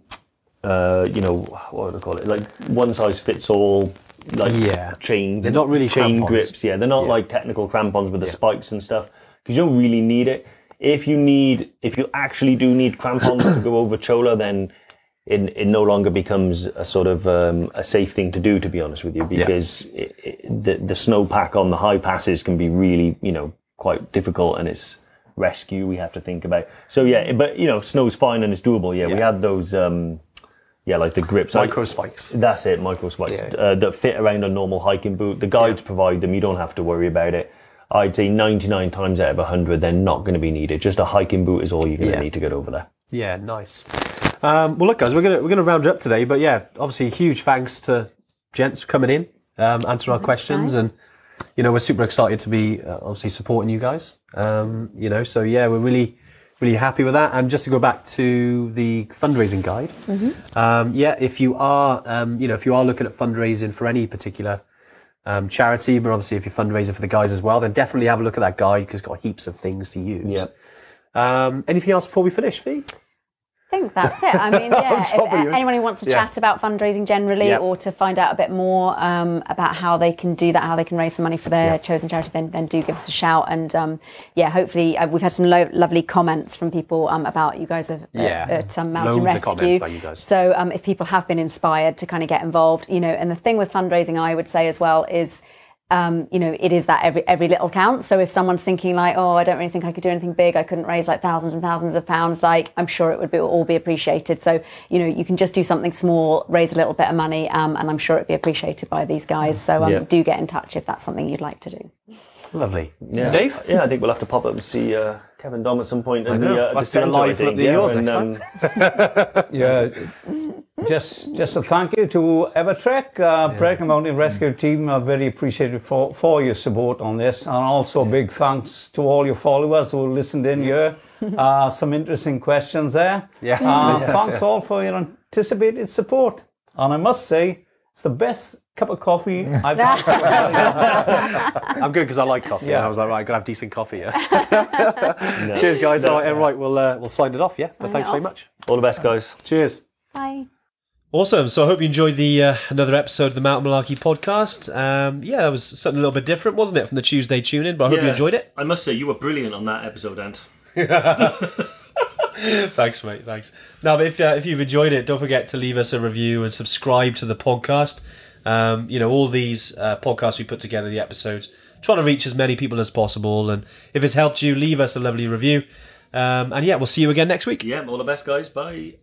uh, you know, what do I call it? Like one size fits all, like Yeah. chain. They're not really chain crampons. grips. Yeah, they're not like technical crampons with the spikes and stuff because you don't really need it. If you need, if you actually do need crampons to go over Chola, then it, it no longer becomes a sort of um, a safe thing to do, to be honest with you, because it, it, the, the snowpack on the high passes can be really, you know, quite difficult and it's rescue we have to think about. So yeah, but you know, snow's fine and it's doable. Yeah, we had those, um, yeah, like the grips. Micro spikes. that's it, micro spikes Yeah. uh, that fit around a normal hiking boot. The guides provide them. You don't have to worry about it. I'd say 99 times out of 100, they're not going to be needed. Just a hiking boot is all you're going to Yeah. need to get over there. Yeah, nice. Um, well, look, guys, we're gonna we're gonna round it up today, but yeah, obviously, huge thanks to gents for coming in, um, answering our questions, and you know, we're super excited to be uh, obviously supporting you guys. Um, you know, so yeah, we're really really happy with that. And just to go back to the fundraising guide, um, yeah, if you are um, you know if you are looking at fundraising for any particular um, charity, but obviously if you're fundraising for the guys as well, then definitely have a look at that guide because it's got heaps of things to use. Yeah. Um, anything else before we finish, Fee? I think that's it. I mean, yeah, if anyone who wants to Yeah. chat about fundraising generally or to find out a bit more um, about how they can do that, how they can raise some money for their chosen charity, then, then do give us a shout. And um, yeah, hopefully, uh, we've had some lo- lovely comments from people um, about you guys at, Yeah. at um, Mountain Loads Rescue. comments about you guys. So um, if people have been inspired to kind of get involved, you know, and the thing with fundraising, I would say as well, is um, you know, it is that every every little counts. So if someone's thinking like, oh, I don't really think I could do anything big, I couldn't raise like thousands and thousands of pounds, like I'm sure it would be all be appreciated. So you know, you can just do something small, raise a little bit of money, um, and I'm sure it'd be appreciated by these guys. So um, Yeah. do get in touch if that's something you'd like to do. Lovely. Yeah. Dave? Yeah, I think we'll have to pop up and see uh, Kevin Dom at some point. in. The, uh, Let's the do a centre, live think. the yeah, yours and, um, Yeah, just just a thank you to Evertrek, uh, Brecon Mountain Rescue Team. are very appreciative for, for your support on this, and also big thanks to all your followers who listened in here. Uh, some interesting questions there. Yeah. Uh, Yeah. Thanks all for your anticipated support, and I must say it's the best cup of coffee I've I'm good because I like coffee. Yeah. And I was like, right, I gotta have decent coffee. Yeah. Cheers, guys. All right, and right, we'll uh, we'll sign it off. Yeah, but thanks very off. much. all the best, guys. Cheers. Bye. Awesome. So I hope you enjoyed the uh, another episode of the Mountain Malarkey podcast. Um, yeah, that was something a little bit different, wasn't it, from the Tuesday tune in? But I hope you enjoyed it. I must say, you were brilliant on that episode, Ant. thanks, mate. Thanks. Now, if uh, if you've enjoyed it, don't forget to leave us a review and subscribe to the podcast. Um, you know, all these uh, podcasts we put together, the episodes, trying to reach as many people as possible. And if it's helped you, leave us a lovely review. Um, and yeah, we'll see you again next week. Yeah, all the best, guys. Bye.